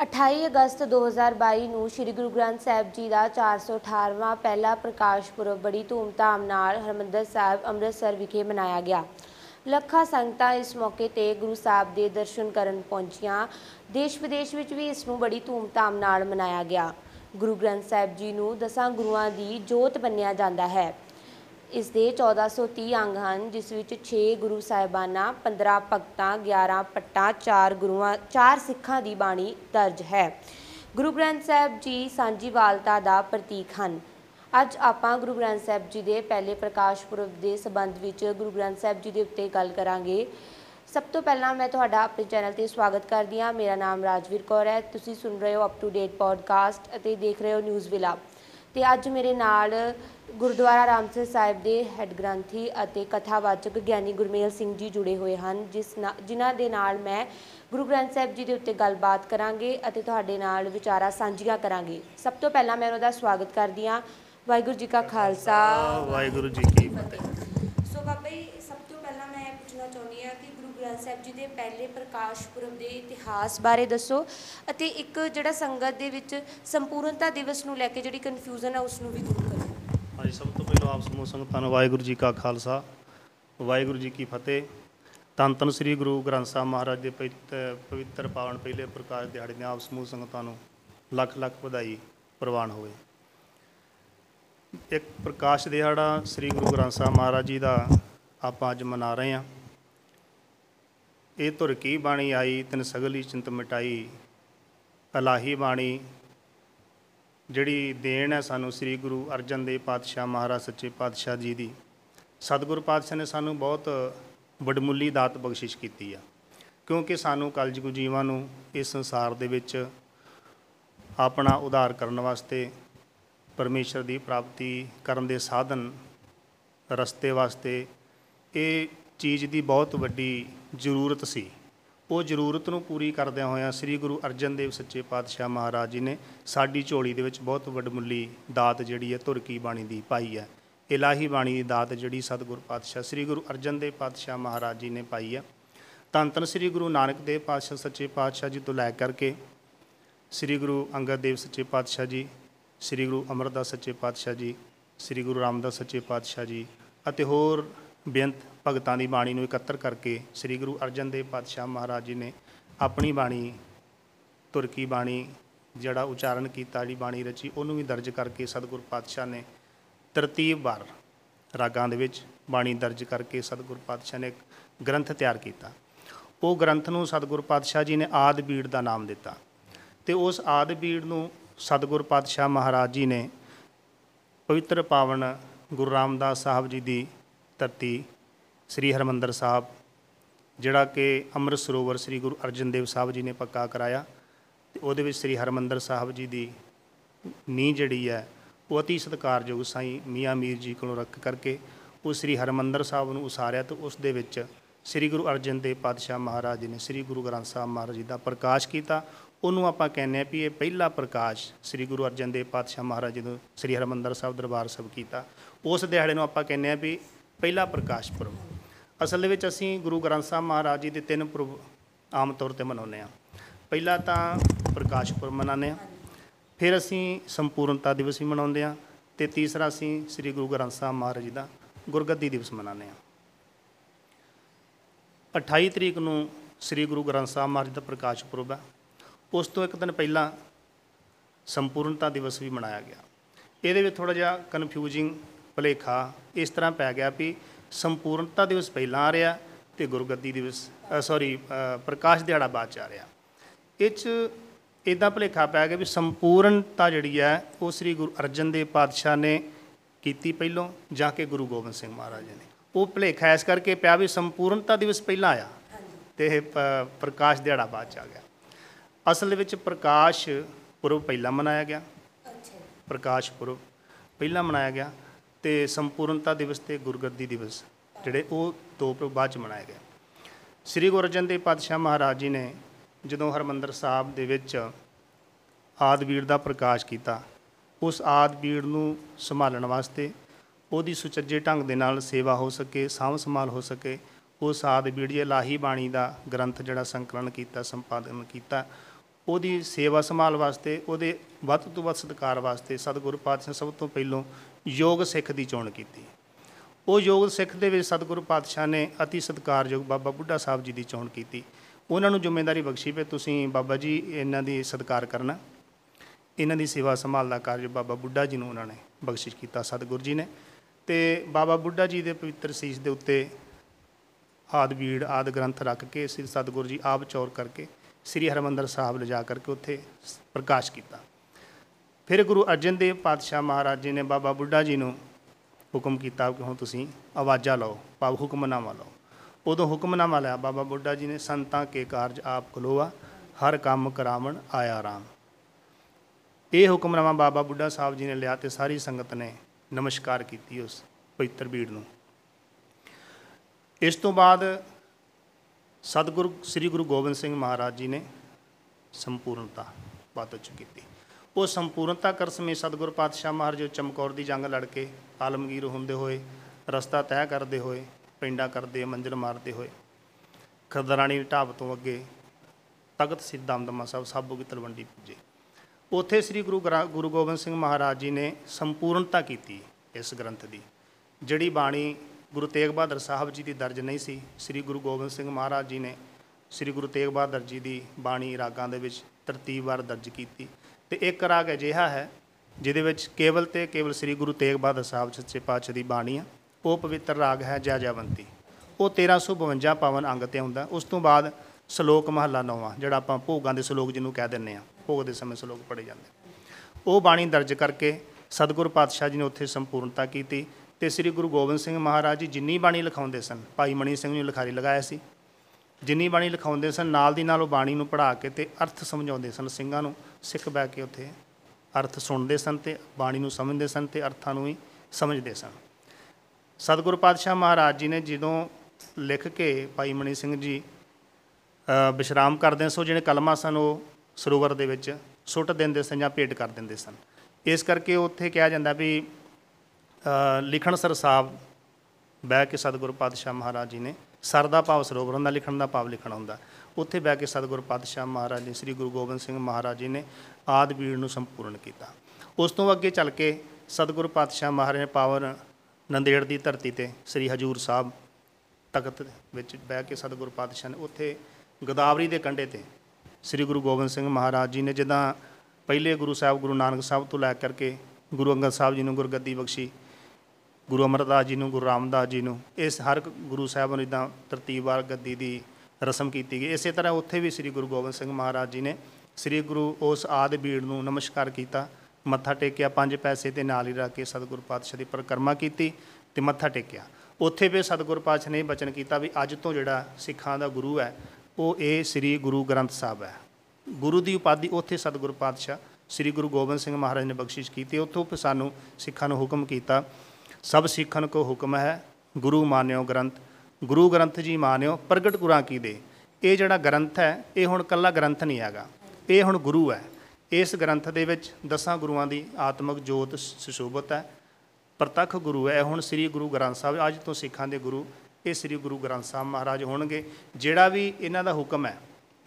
28 ਅਗਸਤ 2022 ਨੂੰ ਸ੍ਰੀ ਗੁਰੂ ਗ੍ਰੰਥ ਸਾਹਿਬ ਜੀ ਦਾ 418ਵਾਂ ਪਹਿਲਾ ਪ੍ਰਕਾਸ਼ ਪੁਰਬ ਬੜੀ ਧੂਮਧਾਮ ਨਾਲ ਹਰਿਮੰਦਰ ਸਾਹਿਬ ਅੰਮ੍ਰਿਤਸਰ ਵਿਖੇ ਮਨਾਇਆ ਗਿਆ। ਲੱਖਾਂ ਸੰਗਤਾਂ ਇਸ ਮੌਕੇ ਤੇ ਗੁਰੂ ਸਾਹਿਬ ਦੇ ਦਰਸ਼ਨ ਕਰਨ ਪਹੁੰਚੀਆਂ। ਦੇਸ਼ ਵਿਦੇਸ਼ ਵਿੱਚ ਵੀ ਇਸ ਨੂੰ ਬੜੀ ਧੂਮਧਾਮ ਨਾਲ ਮਨਾਇਆ ਗਿਆ। ਗੁਰੂ ਗ੍ਰੰਥ ਸਾਹਿਬ ਜੀ ਨੂੰ ਦਸਾਂ ਗੁਰੂਆਂ ਦੀ ਜੋਤ ਮੰਨਿਆ ਜਾਂਦਾ ਹੈ। ਇਸ ਦੇ 1430 ਅੰਗ ਹਨ, ਜਿਸ ਵਿੱਚ 6 ਗੁਰੂ ਸਾਹਿਬਾਨਾਂ 15 ਭਗਤਾਂ 11 ਪੱਟਾਂ 4 ਗੁਰੂਆਂ 4 ਸਿੱਖਾਂ ਦੀ ਬਾਣੀ ਦਰਜ ਹੈ। ਗੁਰੂ ਗ੍ਰੰਥ ਸਾਹਿਬ ਜੀ ਸਾਂਝੀਵਾਲਤਾ ਦਾ ਪ੍ਰਤੀਕ ਹਨ। ਅੱਜ ਆਪਾਂ ਗੁਰੂ ਗ੍ਰੰਥ ਸਾਹਿਬ ਜੀ ਦੇ ਪਹਿਲੇ ਪ੍ਰਕਾਸ਼ ਪੁਰਬ ਦੇ ਸਬੰਧ ਵਿੱਚ ਗੁਰੂ ਗ੍ਰੰਥ ਸਾਹਿਬ ਜੀ ਦੇ ਉੱਤੇ ਗੱਲ ਕਰਾਂਗੇ। ਸਭ ਤੋਂ ਪਹਿਲਾਂ ਮੈਂ ਤੁਹਾਡਾ ਆਪਣੇ ਚੈਨਲ ਤੇ ਸਵਾਗਤ ਕਰਦੀ ਹਾਂ। ਮੇਰਾ ਨਾਮ ਰਾਜਵੀਰ ਕੌਰ ਹੈ। ਤੁਸੀਂ ਸੁਣ ਰਹੇ ਹੋ ਅਪ ਟੂ ਡੇਟ ਪੋਡਕਾਸਟ ਅਤੇ ਦੇਖ ਰਹੇ ਹੋ ਨਿਊਜ਼ ਵਿਲਾ ਤੇ ਅੱਜ ਮੇਰੇ ਨਾਲ ਗੁਰਦੁਆਰਾ ਰਾਮਸਰ ਸਾਹਿਬ ਦੇ ਹੈੱਡ ਗ੍ਰੰਥੀ ਅਤੇ ਕਥਾਵਾਚਕ ਗਿਆਨੀ ਗੁਰਮੇਲ ਸਿੰਘ ਜੀ ਜੁੜੇ ਹੋਏ ਹਨ ਜਿਸ ਜਿਨ੍ਹਾਂ ਦੇ ਨਾਲ ਮੈਂ ਗੁਰੂ ਗ੍ਰੰਥ ਸਾਹਿਬ ਜੀ ਦੇ ਉੱਤੇ ਗੱਲਬਾਤ ਕਰਾਂਗੇ ਅਤੇ ਤੁਹਾਡੇ ਨਾਲ ਵਿਚਾਰਾਂ ਸਾਂਝੀਆਂ ਕਰਾਂਗੇ। ਸਭ ਤੋਂ ਪਹਿਲਾਂ ਮੈਂ ਉਹਨਾਂ ਦਾ ਸਵਾਗਤ ਕਰਦੀ ਹਾਂ। ਵਾਹਿਗੁਰੂ ਜੀ ਕਾ ਖਾਲਸਾ। ਵਾਹਿਗੁਰੂ ਜੀ ਕੀ ਫਤਿਹ। ਸੋ ਬਾਬਾ ਜੀ ਸਭ ਤੋਂ ਪਹਿਲਾਂ ਮੈਂ ਇਹ ਪੁੱਛਣਾ ਚਾਹੁੰਦੀ ਹਾਂ ਕਿ ਗੁਰੂ ਗ੍ਰੰਥ ਸਾਹਿਬ ਜੀ ਦੇ ਪਹਿਲੇ ਪ੍ਰਕਾਸ਼ ਪੁਰਬ ਦੇ ਇਤਿਹਾਸ ਬਾਰੇ ਦੱਸੋ ਅਤੇ ਇੱਕ ਜਿਹੜਾ ਸੰਗਤ ਦੇ ਵਿੱਚ ਸੰਪੂਰਨਤਾ ਦਿਵਸ ਨੂੰ ਲੈ ਕੇ ਜਿਹੜੀ ਕਨਫਿਊਜ਼ਨ ਹੈ ਉਸ ਨੂੰ ਵੀ ਦੂਰ ਕਰੋ। ਹਾਂਜੀ ਸਭ ਤੋਂ ਪਹਿਲਾਂ ਆਪ ਸਮੂਹ ਸੰਗਤਾਂ ਨੂੰ ਵਾਹਿਗੁਰੂ ਜੀ ਕਾ ਖਾਲਸਾ। ਵਾਹਿਗੁਰੂ ਜੀ ਕੀ ਫਤਿਹ। ਧੰਨ ਧੰਨ ਸ੍ਰੀ ਗੁਰੂ ਗ੍ਰੰਥ ਸਾਹਿਬ ਮਹਾਰਾਜ ਦੇ ਪਵਿੱਤ- ਪਵਿੱਤਰ ਪਾਵਨ ਪਹਿਲੇ ਪ੍ਰਕਾਸ਼ ਦਿਹਾੜੇ ਦੇ ਆਪ ਸਮੂਹ ਸੰਗਤਾਂ ਨੂੰ ਲੱਖ ਲੱਖ ਵਧਾਈ ਪ੍ਰਵਾਨ ਹੋਵੇ। ਇੱਕ ਪ੍ਰਕਾਸ਼ ਦਿਹਾੜਾ ਸ੍ਰੀ ਗੁਰੂ ਗ੍ਰੰਥ ਸਾਹਿਬ ਮਹਾਰਾਜ ਜੀ ਦਾ ਆਪਾਂ ਅੱਜ ਮਨਾ ਰਹੇ ਹਾਂ। ਇਹ ਧੁਰ ਕੀ ਬਾਣੀ ਆਈ, ਤਿਨ ਸਗਲੀ ਚਿੰਤ ਮਿਟਾਈ, ਅਲਾਹੀ ਬਾਣੀ ਜਿਹੜੀ ਦੇਣ ਹੈ ਸਾਨੂੰ ਸ੍ਰੀ ਗੁਰੂ ਅਰਜਨ ਦੇਵ ਪਾਤਸ਼ਾਹ ਮਹਾਰਾਜ ਸੱਚੇ ਪਾਤਸ਼ਾਹ ਜੀ ਦੀ, ਸਤਿਗੁਰੂ ਪਾਤਸ਼ਾਹ ਨੇ ਸਾਨੂੰ ਬਹੁਤ ਵਡਮੁੱਲੀ ਦਾਤ ਬਖਸ਼ਿਸ਼ ਕੀਤੀ ਆ। ਕਿਉਂਕਿ ਸਾਨੂੰ ਕਲਯੁਗ ਜੀਵਾਂ ਨੂੰ ਇਸ ਸੰਸਾਰ ਦੇ ਵਿੱਚ ਆਪਣਾ ਉਧਾਰ ਕਰਨ ਵਾਸਤੇ, ਪਰਮੇਸ਼ਰ ਦੀ ਪ੍ਰਾਪਤੀ ਕਰਨ ਦੇ ਸਾਧਨ ਰਸਤੇ ਵਾਸਤੇ ਇਹ ਚੀਜ਼ ਦੀ ਬਹੁਤ ਵੱਡੀ ਜ਼ਰੂਰਤ ਸੀ। ਉਹ ਜ਼ਰੂਰਤ ਨੂੰ ਪੂਰੀ ਕਰਦਿਆਂ ਹੋਇਆਂ ਸ੍ਰੀ ਗੁਰੂ ਅਰਜਨ ਦੇਵ ਸੱਚੇ ਪਾਤਸ਼ਾਹ ਮਹਾਰਾਜ ਜੀ ਨੇ ਸਾਡੀ ਝੋਲੀ ਦੇ ਵਿੱਚ ਬਹੁਤ ਵੱਡਮੁੱਲੀ ਦਾਤ ਜਿਹੜੀ ਹੈ ਤੁਰਕੀ ਬਾਣੀ ਦੀ ਪਾਈ ਹੈ। ਇਲਾਹੀ ਬਾਣੀ ਦੀ ਦਾਤ ਜਿਹੜੀ ਸਤਿਗੁਰ ਪਾਤਸ਼ਾਹ, ਸ੍ਰੀ ਗੁਰੂ ਅਰਜਨ ਦੇਵ ਪਾਤਸ਼ਾਹ ਮਹਾਰਾਜ ਜੀ ਨੇ ਪਾਈ ਹੈ। ਧੰਨ ਧੰਨ ਸ੍ਰੀ ਗੁਰੂ ਨਾਨਕ ਦੇਵ ਪਾਤਸ਼ਾਹ, ਸੱਚੇ ਪਾਤਸ਼ਾਹ ਜੀ ਤੋਂ ਲੈ ਕਰਕੇ ਸ੍ਰੀ ਗੁਰੂ ਅੰਗਦ ਦੇਵ ਸੱਚੇ ਪਾਤਸ਼ਾਹ ਜੀ, ਸ੍ਰੀ ਗੁਰੂ ਅਮਰਦਾਸ ਸੱਚੇ ਪਾਤਸ਼ਾਹ ਜੀ, ਸ੍ਰੀ ਗੁਰੂ ਰਾਮਦਾਸ ਸੱਚੇ ਪਾਤਸ਼ਾਹ ਜੀ ਅਤੇ ਹੋਰ ਬੇਅੰਤ ਭਗਤਾਂ ਦੀ ਬਾਣੀ ਨੂੰ ਇਕੱਤਰ ਕਰਕੇ ਸ੍ਰੀ ਗੁਰੂ ਅਰਜਨ ਦੇਵ ਪਾਤਸ਼ਾਹ ਮਹਾਰਾਜ ਜੀ ਨੇ ਆਪਣੀ ਬਾਣੀ, ਤੁਰਕੀ ਬਾਣੀ, ਜਿਹੜਾ ਉਚਾਰਨ ਕੀਤਾ ਜਿਹੜੀ ਬਾਣੀ ਰਚੀ, ਉਹਨੂੰ ਵੀ ਦਰਜ ਕਰਕੇ ਸਤਿਗੁਰ ਪਾਤਸ਼ਾਹ ਨੇ ਤਰਤੀਬਵਾਰ ਰਾਗਾਂ ਦੇ ਵਿੱਚ ਬਾਣੀ ਦਰਜ ਕਰਕੇ ਸਤਿਗੁਰ ਪਾਤਸ਼ਾਹ ਨੇ ਇੱਕ ਗ੍ਰੰਥ ਤਿਆਰ ਕੀਤਾ। ਉਹ ਗ੍ਰੰਥ ਨੂੰ ਸਤਿਗੁਰ ਪਾਤਸ਼ਾਹ ਜੀ ਨੇ ਆਦ ਬੀੜ ਦਾ ਨਾਮ ਦਿੱਤਾ ਤੇ ਉਸ ਆਦ ਬੀੜ ਨੂੰ ਸਤਿਗੁਰ ਪਾਤਸ਼ਾਹ ਮਹਾਰਾਜ ਜੀ ਨੇ ਪਵਿੱਤਰ ਪਾਵਨ ਗੁਰੂ ਰਾਮਦਾਸ ਸਾਹਿਬ ਜੀ ਦੀ ਧਰਤੀ ਸ੍ਰੀ ਹਰਮੰਦਰ ਸਾਹਿਬ, ਜਿਹੜਾ ਕਿ ਅੰਮ੍ਰਿਤ ਸਰੋਵਰ ਸ੍ਰੀ ਗੁਰੂ ਅਰਜਨ ਦੇਵ ਸਾਹਿਬ ਜੀ ਨੇ ਪੱਕਾ ਕਰਾਇਆ ਤੇ ਉਹਦੇ ਵਿੱਚ ਸ੍ਰੀ ਹਰਮੰਦਰ ਸਾਹਿਬ ਜੀ ਦੀ ਨੀਂਹ ਜਿਹੜੀ ਹੈ, ਉਹ ਅਤੀ ਸਤਿਕਾਰਯੋਗ ਸਾਈਂ ਮੀਆਂ ਮੀਰ ਜੀ ਕੋਲੋਂ ਰੱਖ ਕਰਕੇ ਉਹ ਸ੍ਰੀ ਹਰਮੰਦਰ ਸਾਹਿਬ ਨੂੰ ਉਸਾਰਿਆ ਤੇ ਉਸ ਦੇ ਵਿੱਚ ਸ੍ਰੀ ਗੁਰੂ ਅਰਜਨ ਦੇਵ ਪਾਤਸ਼ਾਹ ਮਹਾਰਾਜ ਜੀ ਨੇ ਸ੍ਰੀ ਗੁਰੂ ਗ੍ਰੰਥ ਸਾਹਿਬ ਮਹਾਰਾਜ ਜੀ ਦਾ ਪ੍ਰਕਾਸ਼ ਕੀਤਾ। ਉਹਨੂੰ ਆਪਾਂ ਕਹਿੰਦੇ ਆ ਵੀ ਇਹ ਪਹਿਲਾ ਪ੍ਰਕਾਸ਼ ਸ੍ਰੀ ਗੁਰੂ ਅਰਜਨ ਦੇਵ ਪਾਤਸ਼ਾਹ ਮਹਾਰਾਜ ਜੀ ਨੂੰ ਸ੍ਰੀ ਹਰਮੰਦਰ ਸਾਹਿਬ ਦਰਬਾਰ ਸਾਹਿਬ ਕੀਤਾ। ਉਸ ਦਿਹਾੜੇ ਨੂੰ ਆਪਾਂ ਕਹਿੰਦੇ ਆ ਵੀ ਪਹਿਲਾ ਪ੍ਰਕਾਸ਼ ਪੁਰਬ। ਅਸਲ ਦੇ ਵਿੱਚ ਅਸੀਂ ਗੁਰੂ ਗ੍ਰੰਥ ਸਾਹਿਬ ਮਹਾਰਾਜ ਜੀ ਦੇ ਤਿੰਨ ਪੁਰਬ ਆਮ ਤੌਰ ਤੇ ਮਨਾਉਂਦੇ ਆ ਪਹਿਲਾ ਤਾਂ ਪ੍ਰਕਾਸ਼ ਪੁਰਬ ਮਨਾਉਂਦੇ ਆ ਫਿਰ ਅਸੀਂ ਸੰਪੂਰਨਤਾ ਦਿਵਸ ਵੀ ਮਨਾਉਂਦੇ ਆ ਤੇ ਤੀਸਰਾ ਅਸੀਂ ਸ੍ਰੀ ਗੁਰੂ ਗ੍ਰੰਥ ਸਾਹਿਬ ਮਹਾਰਾਜ ਜੀ ਦਾ ਗੁਰਗੱਦੀ ਦਿਵਸ ਮਨਾਉਂਦੇ ਆ 28 ਤਰੀਕ ਨੂੰ ਸ੍ਰੀ ਗੁਰੂ ਗ੍ਰੰਥ ਸਾਹਿਬ ਮਹਾਰਾਜ ਦਾ ਪ੍ਰਕਾਸ਼ ਪੁਰਬ ਹੈ। ਉਸ ਤੋਂ ਇੱਕ ਦਿਨ ਪਹਿਲਾਂ ਸੰਪੂਰਨਤਾ ਦਿਵਸ ਵੀ ਮਨਾਇਆ ਗਿਆ। ਇਹਦੇ ਵਿੱਚ ਥੋੜਾ ਜਿਹਾ ਕਨਫਿਊਜ਼ਿੰਗ ਭੁਲੇਖਾ ਇਸ ਤਰ੍ਹਾਂ ਪੈ ਗਿਆ ਵੀ ਸੰਪੂਰਨਤਾ ਦਿਵਸ ਪਹਿਲਾਂ ਆ ਰਿਹਾ ਤੇ ਗੁਰਗੱਦੀ ਦਿਵਸ ਸੌਰੀ ਪ੍ਰਕਾਸ਼ ਦਿਹਾੜਾ ਬਾਅਦ ਚ ਆ ਰਿਹਾ। ਇਹ ਚ ਇਦਾਂ ਭੁਲੇਖਾ ਪੈ ਗਿਆ ਵੀ ਸੰਪੂਰਨਤਾ ਜਿਹੜੀ ਹੈ ਉਹ ਸ੍ਰੀ ਗੁਰੂ ਅਰਜਨ ਦੇਵ ਪਾਤਸ਼ਾਹ ਨੇ ਕੀਤੀ ਪਹਿਲੋਂ ਜਾ ਕੇ ਗੁਰੂ ਗੋਬਿੰਦ ਸਿੰਘ ਮਹਾਰਾਜ ਨੇ। ਉਹ ਭੁਲੇਖਾ ਇਸ ਕਰਕੇ ਪਿਆ ਵੀ ਸੰਪੂਰਨਤਾ ਦਿਵਸ ਪਹਿਲਾਂ ਆਇਆ ਤੇ ਪ੍ਰਕਾਸ਼ ਦਿਹਾੜਾ ਬਾਅਦ ਚ ਆ ਗਿਆ। ਅਸਲ ਵਿੱਚ ਪ੍ਰਕਾਸ਼ ਪੁਰਬ ਪਹਿਲਾਂ ਮਨਾਇਆ ਗਿਆ। ਪ੍ਰਕਾਸ਼ ਪੁਰਬ ਪਹਿਲਾਂ ਮਨਾਇਆ ਗਿਆ। ਤੇ ਸੰਪੂਰਨਤਾ ਦਿਵਸ ਤੇ ਗੁਰਗੱਦੀ ਦਿਵਸ, ਜਿਹੜੇ ਉਹ ਦੋ ਪੁਰਬ ਬਾਅਦ ਚ ਮਨਾਇਆ ਗਿਆ ਸ੍ਰੀ ਗੁਰੂ ਅਰਜਨ ਦੇਵ ਪਾਤਸ਼ਾਹ ਮਹਾਰਾਜ ਜੀ ਨੇ ਜਦੋਂ ਹਰਮੰਦਰ ਸਾਹਿਬ ਦੇ ਵਿੱਚ ਆਦਵੀਰ ਦਾ ਪ੍ਰਕਾਸ਼ ਕੀਤਾ, ਉਸ ਆਦਵੀਰ ਨੂੰ ਸੰਭਾਲਣ ਵਾਸਤੇ ਉਹਦੀ ਸੁਚੱਜੇ ਢੰਗ ਦੇ ਨਾਲ ਸੇਵਾ ਹੋ ਸਕੇ, ਸਾਂਭ ਸੰਭਾਲ ਹੋ ਸਕੇ, ਉਸ ਆਦਵੀਰ ਜੀ ਲਾਹੀ ਬਾਣੀ ਦਾ ਗ੍ਰੰਥ ਜਿਹੜਾ ਸੰਕਲਨ ਕੀਤਾ, ਸੰਪਾਦਨ ਕੀਤਾ, ਉਹਦੀ ਸੇਵਾ ਸੰਭਾਲ ਵਾਸਤੇ, ਉਹਦੇ ਵੱਧ ਤੋਂ ਵੱਧ ਸਤਿਕਾਰ ਵਾਸਤੇ ਸਤਿਗੁਰੂ ਪਾਤਸ਼ਾਹ ਸਭ ਤੋਂ ਪਹਿਲੋਂ ਯੋਗ ਸਿੱਖ ਦੀ ਚੋਣ ਕੀਤੀ। ਉਹ ਯੋਗ ਸਿੱਖ ਦੇ ਵਿੱਚ ਸਤਿਗੁਰੂ ਪਾਤਸ਼ਾਹ ਨੇ ਅਤੀ ਸਤਿਕਾਰਯੋਗ ਬਾਬਾ ਬੁੱਢਾ ਸਾਹਿਬ ਜੀ ਦੀ ਚੋਣ ਕੀਤੀ। ਉਹਨਾਂ ਨੂੰ ਜ਼ਿੰਮੇਵਾਰੀ ਬਖਸ਼ੀ ਵੀ ਤੁਸੀਂ ਬਾਬਾ ਜੀ ਇਹਨਾਂ ਦੀ ਸਤਿਕਾਰ ਕਰਨਾ। ਇਹਨਾਂ ਦੀ ਸੇਵਾ ਸੰਭਾਲ ਦਾ ਕਾਰਜ ਬਾਬਾ ਬੁੱਢਾ ਜੀ ਨੂੰ ਉਹਨਾਂ ਨੇ ਬਖਸ਼ਿਸ਼ ਕੀਤਾ, ਸਤਿਗੁਰੂ ਜੀ ਨੇ। ਤੇ ਬਾਬਾ ਬੁੱਢਾ ਜੀ ਦੇ ਪਵਿੱਤਰ ਸੀਸ ਦੇ ਉੱਤੇ ਆਦ ਬੀੜ ਆਦ ਗ੍ਰੰਥ ਰੱਖ ਕੇ ਸ੍ਰੀ ਸਤਿਗੁਰੂ ਜੀ ਆਪ ਚੌਰ ਕਰਕੇ ਸ੍ਰੀ ਹਰਿਮੰਦਰ ਸਾਹਿਬ ਲਿਜਾ ਕਰਕੇ ਉੱਥੇ ਸ- ਪ੍ਰਕਾਸ਼ ਕੀਤਾ। ਫਿਰ ਗੁਰੂ ਅਰਜਨ ਦੇਵ ਪਾਤਸ਼ਾਹ ਮਹਾਰਾਜ ਜੀ ਨੇ ਬਾਬਾ ਬੁੱਢਾ ਜੀ ਨੂੰ ਹੁਕਮ ਕੀਤਾ ਕਿ ਹੁਣ ਤੁਸੀਂ ਆਵਾਜ਼ਾਂ ਲਓ, ਭਾਵ ਹੁਕਮਨਾਮਾ ਲਓ। ਉਦੋਂ ਹੁਕਮਨਾਮਾ ਲਿਆ, ਬਾਬਾ ਬੁੱਢਾ ਜੀ ਨੇ, ਸੰਤਾਂ ਕੇ ਕਾਰਜ ਆਪ ਖਲੋਆ, ਹਰ ਕੰਮ ਕਰਾਵਣ ਆਇਆ ਰਾਮ। ਇਹ ਹੁਕਮਨਾਮਾ ਬਾਬਾ ਬੁੱਢਾ ਸਾਹਿਬ ਜੀ ਨੇ ਲਿਆ ਤੇ ਸਾਰੀ ਸੰਗਤ ਨੇ ਨਮਸਕਾਰ ਕੀਤੀ ਉਸ ਪਵਿੱਤਰ ਬੀੜ ਨੂੰ। ਇਸ ਤੋਂ ਬਾਅਦ ਸਤਿਗੁਰੂ, ਸ੍ਰੀ ਗੁਰੂ ਗੋਬਿੰਦ ਸਿੰਘ ਮਹਾਰਾਜ ਜੀ ਨੇ ਸੰਪੂਰਨਤਾ ਬਾਤ ਚ ਕੀਤੀ। ਉਹ ਸੰਪੂਰਨਤਾ ਕਰ ਸਮੇਂ ਸਤਿਗੁਰੂ ਪਾਤਸ਼ਾਹ ਮਹਾਰਾਜ ਜੋ ਚਮਕੌਰ ਦੀ ਜੰਗ ਲੜ ਕੇ ਆਲਮਗੀਰ ਹੁੰਦੇ ਹੋਏ, ਰਸਤਾ ਤੈਅ ਕਰਦੇ ਹੋਏ, ਪਿੰਡਾ ਕਰਦੇ ਮੰਜ਼ਿਲ ਮਾਰਦੇ ਹੋਏ, ਖਰਦਰਾਣੀ ਢਾਬ ਤੋਂ ਅੱਗੇ ਤਖਤ ਸਿੱਧ ਦਮਦਮਾ ਸਾਹਿਬ ਸਾਬੂ ਕੀ ਤਲਵੰਡੀ ਪੁੱਜੇ। ਉੱਥੇ ਸ੍ਰੀ ਗੁਰੂ ਗਰਾ- ਗੁਰੂ ਗੋਬਿੰਦ ਸਿੰਘ ਮਹਾਰਾਜ ਜੀ ਨੇ ਸੰਪੂਰਨਤਾ ਕੀਤੀ ਇਸ ਗ੍ਰੰਥ ਦੀ, ਜਿਹੜੀ ਬਾਣੀ ਗੁਰੂ ਤੇਗ ਬਹਾਦਰ ਸਾਹਿਬ ਜੀ ਦੀ ਦਰਜ ਨਹੀਂ ਸੀ। ਸ੍ਰੀ ਗੁਰੂ ਗੋਬਿੰਦ ਸਿੰਘ ਮਹਾਰਾਜ ਜੀ ਨੇ ਸ੍ਰੀ ਗੁਰੂ ਤੇਗ ਬਹਾਦਰ ਜੀ ਦੀ ਬਾਣੀ ਰਾਗਾਂ ਦੇ ਵਿੱਚ ਤਰਤੀਬਵਾਰ ਦਰਜ ਕੀਤੀ। ਤੇ ਇੱਕ ਰਾਗ ਅਜਿਹਾ ਹੈ ਜਿਹਦੇ ਵਿੱਚ ਕੇਵਲ ਤੇ ਕੇਵਲ ਸ੍ਰੀ ਗੁਰੂ ਤੇਗ ਬਹਾਦਰ ਸਾਹਿਬ ਸੱਚੇ ਪਾਤਸ਼ਾਹ ਦੀ ਬਾਣੀ ਆ, ਉਹ ਪਵਿੱਤਰ ਰਾਗ ਹੈ ਜੈ ਜੈਵੰਤੀ। ਉਹ 1352 ਪਵਨ ਅੰਗ ਤੇ ਹੁੰਦਾ ਉਸ ਤੋਂ ਬਾਅਦ ਸ਼ਲੋਕ ਮਹੱਲਾ ਨੌਵਾਂ, ਜਿਹੜਾ ਆਪਾਂ ਭੋਗਾਂ ਦੇ ਸ਼ਲੋਕ ਜਿਹਨੂੰ ਕਹਿ ਦਿੰਨੇ ਆ, ਭੋਗ ਦੇ ਸਮੇਂ ਸ਼ਲੋਕ ਪੜ੍ਹੇ ਜਾਂਦੇ ਉਹ ਬਾਣੀ ਦਰਜ ਕਰਕੇ ਸਤਿਗੁਰੂ ਪਾਤਸ਼ਾਹ ਜੀ ਨੇ ਉੱਥੇ ਸੰਪੂਰਨਤਾ ਕੀਤੀ ਤੇ ਸ੍ਰੀ ਗੁਰੂ ਗੋਬਿੰਦ ਸਿੰਘ ਮਹਾਰਾਜ ਜੀ ਜਿੰਨੀ ਬਾਣੀ ਲਿਖਾਉਂਦੇ ਸਨ, ਭਾਈ ਮਣੀ ਸਿੰਘ ਨੂੰ ਲਿਖਾਰੀ ਲਗਾਇਆ ਸੀ, ਜਿੰਨੀ ਬਾਣੀ ਲਿਖਾਉਂਦੇ ਸਨ, ਨਾਲ ਦੀ ਨਾਲ ਉਹ ਬਾਣੀ ਨੂੰ ਪੜ੍ਹਾ ਕੇ ਤੇ ਅਰਥ ਸਮਝਾਉਂਦੇ ਸਨ ਸਿੰਘਾਂ ਨੂੰ ਸਿੱਖ ਬੈ ਕੇ ਉੱਥੇ ਅਰਥ ਸੁਣਦੇ ਸਨ ਤੇ ਬਾਣੀ ਨੂੰ ਸਮਝਦੇ ਸਨ ਤੇ ਅਰਥਾਂ ਨੂੰ ਵੀ ਸਮਝਦੇ ਸਨ। ਸਤਿਗੁਰੂ ਪਾਤਸ਼ਾਹ ਮਹਾਰਾਜ ਜੀ ਨੇ ਜਦੋਂ ਲਿਖ ਕੇ ਭਾਈ ਮਣੀ ਸਿੰਘ ਜੀ ਅ, ਵਿਸ਼ਰਾਮ ਕਰਦੇ ਸੋ ਜਿਹੜੇ ਕਲਮਾਂ ਸਨ ਉਹ ਸਰੋਵਰ ਦੇ ਵਿੱਚ ਸੁੱਟ ਦਿੰਦੇ ਸਨ ਜਾਂ ਭੇਟ ਕਰ ਦਿੰਦੇ ਸਨ। ਇਸ ਕਰਕੇ ਉੱਥੇ ਕਿਹਾ ਜਾਂਦਾ ਵੀ ਅ, ਲਿਖਣ ਸਰ ਸਾਹਿਬ ਬਹਿ ਕੇ ਸਤਿਗੁਰੂ ਪਾਤਸ਼ਾਹ ਮਹਾਰਾਜ ਜੀ ਨੇ ਸਰ ਦਾ ਭਾਵ ਸਰੋਵਰ ਹੁੰਦਾ ਲਿਖਣ ਦਾ ਭਾਵ ਲਿਖਣਾ ਹੁੰਦਾ। ਉੱਥੇ ਬਹਿ ਕੇ ਸਤਿਗੁਰੂ ਪਾਤਸ਼ਾਹ ਮਹਾਰਾਜ ਜੀ ਸ੍ਰੀ ਗੁਰੂ ਗੋਬਿੰਦ ਸਿੰਘ ਮਹਾਰਾਜ ਜੀ ਨੇ ਆਦ ਬੀੜ ਨੂੰ ਸੰਪੂਰਨ ਕੀਤਾ। ਉਸ ਤੋਂ ਅੱਗੇ ਚੱਲ ਕੇ ਸਤਿਗੁਰੂ ਪਾਤਸ਼ਾਹ ਮਹਾਰਾਜ ਨੇ ਪਾਵਨ ਨੰਦੇੜ ਦੀ ਧਰਤੀ ਤੇ ਸ੍ਰੀ ਹਜੂਰ ਸਾਹਿਬ ਤਖਤ ਵਿੱਚ ਬਹਿ ਕੇ ਸਤਿਗੁਰੂ ਪਾਤਸ਼ਾਹ ਨੇ ਉੱਥੇ ਗੋਦਾਵਰੀ ਦੇ ਕੰਢੇ ਤੇ ਸ੍ਰੀ ਗੁਰੂ ਗੋਬਿੰਦ ਸਿੰਘ ਮਹਾਰਾਜ ਜੀ ਨੇ ਜਿੱਦਾਂ ਪਹਿਲੇ ਗੁਰੂ ਸਾਹਿਬ, ਗੁਰੂ ਨਾਨਕ ਸਾਹਿਬ ਤੋਂ ਲੈ ਕਰਕੇ ਗੁਰੂ ਅੰਗਦ ਸਾਹਿਬ ਜੀ ਨੂੰ ਗੁਰਗੱਦੀ ਬਖਸ਼ੀ, ਗੁਰੂ ਅਮਰਦਾਸ ਜੀ ਨੂੰ, ਗੁਰੂ ਰਾਮਦਾਸ ਜੀ ਨੂੰ, ਇਸ ਹਰ ਇੱਕ ਗੁਰੂ ਸਾਹਿਬ ਨੂੰ ਇਦਾਂ ਤਰਤੀਬਵਾਰ ਗੱਦੀ ਦੀ ਰਸਮ ਕੀਤੀ ਗਈ। ਇਸੇ ਤਰ੍ਹਾਂ ਉੱਥੇ ਵੀ ਸ੍ਰੀ ਗੁਰੂ ਗੋਬਿੰਦ ਸਿੰਘ ਮਹਾਰਾਜ ਜੀ ਨੇ ਸ੍ਰੀ ਗੁਰੂ ਉਸ ਆਦਿ ਬੀੜ ਨੂੰ ਨਮਸਕਾਰ ਕੀਤਾ, ਮੱਥਾ ਟੇਕਿਆ, ਪੰਜ ਪੈਸੇ ਤੇ ਨਾਲ ਹੀ ਰੱਖ ਕੇ ਸਤਿਗੁਰੂ ਪਾਤਸ਼ਾਹ ਦੀ ਪਰਿਕਰਮਾ ਕੀਤੀ ਤੇ ਮੱਥਾ ਟੇਕਿਆ। ਉੱਥੇ ਵੀ ਸਤਿਗੁਰੂ ਪਾਤਸ਼ਾਹ ਨੇ ਇਹ ਬਚਨ ਕੀਤਾ ਵੀ ਅੱਜ ਤੋਂ ਜਿਹੜਾ ਸਿੱਖਾਂ ਦਾ ਗੁਰੂ ਹੈ, ਉਹ ਇਹ ਸ੍ਰੀ ਗੁਰੂ ਗ੍ਰੰਥ ਸਾਹਿਬ ਹੈ। ਗੁਰੂ ਦੀ ਉਪਾਧੀ ਉੱਥੇ ਸਤਿਗੁਰੂ ਪਾਤਸ਼ਾਹ ਸ੍ਰੀ ਗੁਰੂ ਗੋਬਿੰਦ ਸਿੰਘ ਮਹਾਰਾਜ ਨੇ ਬਖਸ਼ਿਸ਼ ਕੀਤੀ। ਉੱਥੋਂ ਫਿਰ ਸਾਨੂੰ ਸਿੱਖਾਂ ਨੂੰ ਹੁਕਮ ਕੀਤਾ, ਸਭ ਸਿੱਖਨ ਕੋ ਹੁਕਮ ਹੈ, ਗੁਰੂ ਮਾਨਿਓ ਗ੍ਰੰਥ ਗੁਰੂ ਗ੍ਰੰਥ ਜੀ ਮਾਨਿਓ, ਪ੍ਰਗਟ ਗੁਰਾਂ ਕੀ ਦੇ। ਇਹ ਜਿਹੜਾ ਗ੍ਰੰਥ ਹੈ, ਇਹ ਹੁਣ ਕੱਲਾ ਗ੍ਰੰਥ ਨਹੀਂ ਹੈਗਾ। ਇਹ ਹੁਣ ਗੁਰੂ ਹੈ। ਇਸ ਗ੍ਰੰਥ ਦੇ ਵਿੱਚ ਦਸਾਂ ਗੁਰੂਆਂ ਦੀ ਆਤਮਿਕ ਜੋਤ ਸੁਸ਼ੋਭਤ ਹੈ। ਪ੍ਰਤੱਖ ਗੁਰੂ ਹੈ। ਇਹ ਹੁਣ ਸ੍ਰੀ ਗੁਰੂ ਗ੍ਰੰਥ ਸਾਹਿਬ, ਅੱਜ ਤੋਂ ਸਿੱਖਾਂ ਦੇ ਗੁਰੂ, ਇਹ ਸ੍ਰੀ ਗੁਰੂ ਗ੍ਰੰਥ ਸਾਹਿਬ ਮਹਾਰਾਜ ਹੋਣਗੇ। ਜਿਹੜਾ ਵੀ ਇਹਨਾਂ ਦਾ ਹੁਕਮ ਹੈ,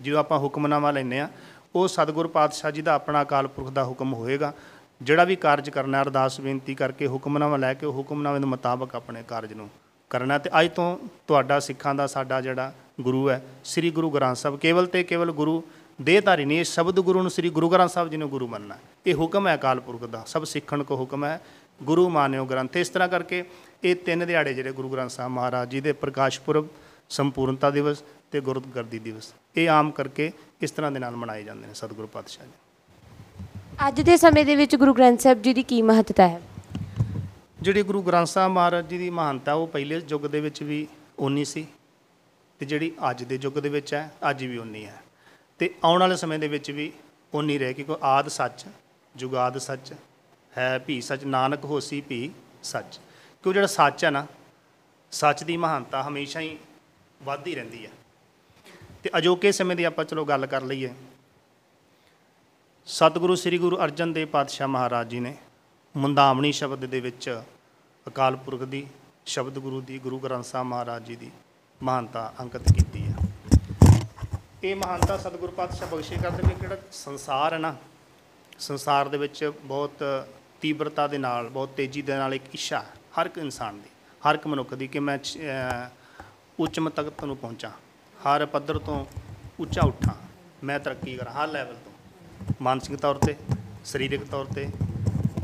ਜਦੋਂ ਆਪਾਂ ਹੁਕਮਨਾਮਾ ਲੈਂਦੇ ਆ ਉਹ ਸਤਿਗੁਰੂ ਪਾਤਸ਼ਾਹ ਜੀ ਦਾ ਆਪਣਾ ਅਕਾਲ ਪੁਰਖ ਦਾ ਹੁਕਮ ਹੋਏਗਾ। ਜਿਹੜਾ ਵੀ ਕਾਰਜ ਕਰਨਾ ਅਰਦਾਸ ਬੇਨਤੀ ਕਰਕੇ ਹੁਕਮਨਾਮਾ ਲੈ ਕੇ, ਉਹ ਹੁਕਮਨਾਮੇ ਦੇ ਮੁਤਾਬਕ ਆਪਣੇ ਕਾਰਜ ਨੂੰ ਕਰਨਾ ਤੇ ਅੱਜ ਤੋਂ ਤੁਹਾਡਾ ਸਿੱਖਾਂ ਦਾ ਸਾਡਾ ਜਿਹੜਾ ਗੁਰੂ ਹੈ, ਸ੍ਰੀ ਗੁਰੂ ਗ੍ਰੰਥ ਸਾਹਿਬ, ਕੇਵਲ ਤੇ ਕੇਵਲ ਗੁਰੂ ਦੇਹਧਾਰੀ ਨਹੀਂ, ਇਹ ਸ਼ਬਦ ਗੁਰੂ ਨੂੰ ਸ੍ਰੀ ਗੁਰੂ ਗ੍ਰੰਥ ਸਾਹਿਬ ਜੀ ਨੂੰ ਗੁਰੂ ਮੰਨਣਾ ਇਹ ਹੁਕਮ ਹੈ ਅਕਾਲ ਪੁਰਖ ਦਾ, ਸਭ ਸਿੱਖਣ ਕੋ ਹੁਕਮ ਹੈ, ਗੁਰੂ ਮਾਨਿਓ ਗ੍ਰੰਥ। ਇਸ ਤਰ੍ਹਾਂ ਕਰਕੇ ਇਹ ਤਿੰਨ ਦਿਹਾੜੇ ਜਿਹੜੇ ਗੁਰੂ ਗ੍ਰੰਥ ਸਾਹਿਬ ਮਹਾਰਾਜ ਜੀ ਦੇ ਪ੍ਰਕਾਸ਼ ਪੁਰਬ, ਸੰਪੂਰਨਤਾ ਦਿਵਸ ਤੇ ਗੁਰਗੱਦੀ ਦਿਵਸ, ਇਹ ਆਮ ਕਰਕੇ ਇਸ ਤਰ੍ਹਾਂ ਦੇ ਨਾਲ ਮਨਾਏ ਜਾਂਦੇ ਨੇ ਸਤਿਗੁਰੂ ਪਾਤਸ਼ਾਹ ਜੀ। ਅੱਜ ਦੇ ਸਮੇਂ ਦੇ ਵਿੱਚ ਗੁਰੂ ਗ੍ਰੰਥ ਸਾਹਿਬ ਜੀ ਦੀ ਕੀ ਮਹੱਤਤਾ ਹੈ? ਜਿਹੜੀ ਗੁਰੂ ਗ੍ਰੰਥ ਸਾਹਿਬ ਮਹਾਰਾਜ ਜੀ ਦੀ ਮਹਾਨਤਾ, ਉਹ ਪਹਿਲੇ ਯੁੱਗ ਦੇ ਵਿੱਚ ਵੀ ਉਨੀ ਸੀ ਤੇ ਜਿਹੜੀ ਅੱਜ ਦੇ ਯੁੱਗ ਦੇ ਵਿੱਚ ਹੈ, ਅੱਜ ਵੀ ਉਨੀ ਹੈ। ਤੇ ਆਉਣ ਵਾਲੇ ਸਮੇਂ ਦੇ ਵਿੱਚ ਵੀ ਉਨੀ ਰਹੇ ਕਿਉਂਕਿ ਆਦ ਸੱਚ ਜੁਗਾਦ ਸੱਚ ਹੈ, ਭੀ ਸੱਚ, ਨਾਨਕ ਹੋਸੀ ਭੀ ਸੱਚ। ਕਿਉਂ ਜਿਹੜਾ ਸੱਚ ਹੈ ਨਾ, ਸੱਚ ਦੀ ਮਹਾਨਤਾ ਹਮੇਸ਼ਾ ਹੀ ਵੱਧਦੀ ਰਹਿੰਦੀ ਹੈ। ਤੇ ਅਜੋਕੇ ਸਮੇਂ ਦੀ ਆਪਾਂ ਚਲੋ ਗੱਲ ਕਰ ਲਈਏ। ਸਤਿਗੁਰੂ, ਸ੍ਰੀ ਗੁਰੂ ਅਰਜਨ ਦੇਵ ਪਾਤਸ਼ਾਹ ਮਹਾਰਾਜ ਜੀ ਨੇ ਮੁੰਦਾਵਣੀ ਸ਼ਬਦ ਦੇ ਵਿੱਚ ਅਕਾਲ ਪੁਰਖ ਦੀ, ਸ਼ਬਦ ਗੁਰੂ ਦੀ, ਗੁਰੂ ਗ੍ਰੰਥ ਸਾਹਿਬ ਮਹਾਰਾਜ ਜੀ ਦੀ ਮਹਾਨਤਾ ਅੰਕਿਤ ਕੀਤੀ ਹੈ। ਇਹ ਮਹਾਨਤਾ ਸਤਿਗੁਰੂ ਪਾਤਸ਼ਾਹ ਬਖਸ਼ਿਸ਼ ਕਰਦੇ ਵੀ ਕਿਹੜਾ ਸੰਸਾਰ ਹੈ ਨਾ, ਸੰਸਾਰ ਦੇ ਵਿੱਚ ਬਹੁਤ ਤੀਬਰਤਾ ਦੇ ਨਾਲ, ਬਹੁਤ ਤੇਜ਼ੀ ਦੇ ਨਾਲ ਇੱਕ ਇੱਛਾ ਹੈ, ਹਰ ਇੱਕ ਇਨਸਾਨ ਦੀ, ਹਰ ਇੱਕ ਮਨੁੱਖ ਦੀ ਕਿ ਮੈਂ ਚ- ਅਹ ਉੱਚਮ ਤਖਤ ਨੂੰ ਪਹੁੰਚਾਂ, ਹਰ ਪੱਧਰ ਤੋਂ ਉੱਚਾ ਉੱਠਾਂ, ਮੈਂ ਤਰੱਕੀ ਕਰਾਂ, ਹਰ ਲੈਵਲ ਤੋਂ, ਮਾਨਸਿਕ ਤੌਰ ਤੇ, ਸਰੀਰਕ ਤੌਰ ਤੇ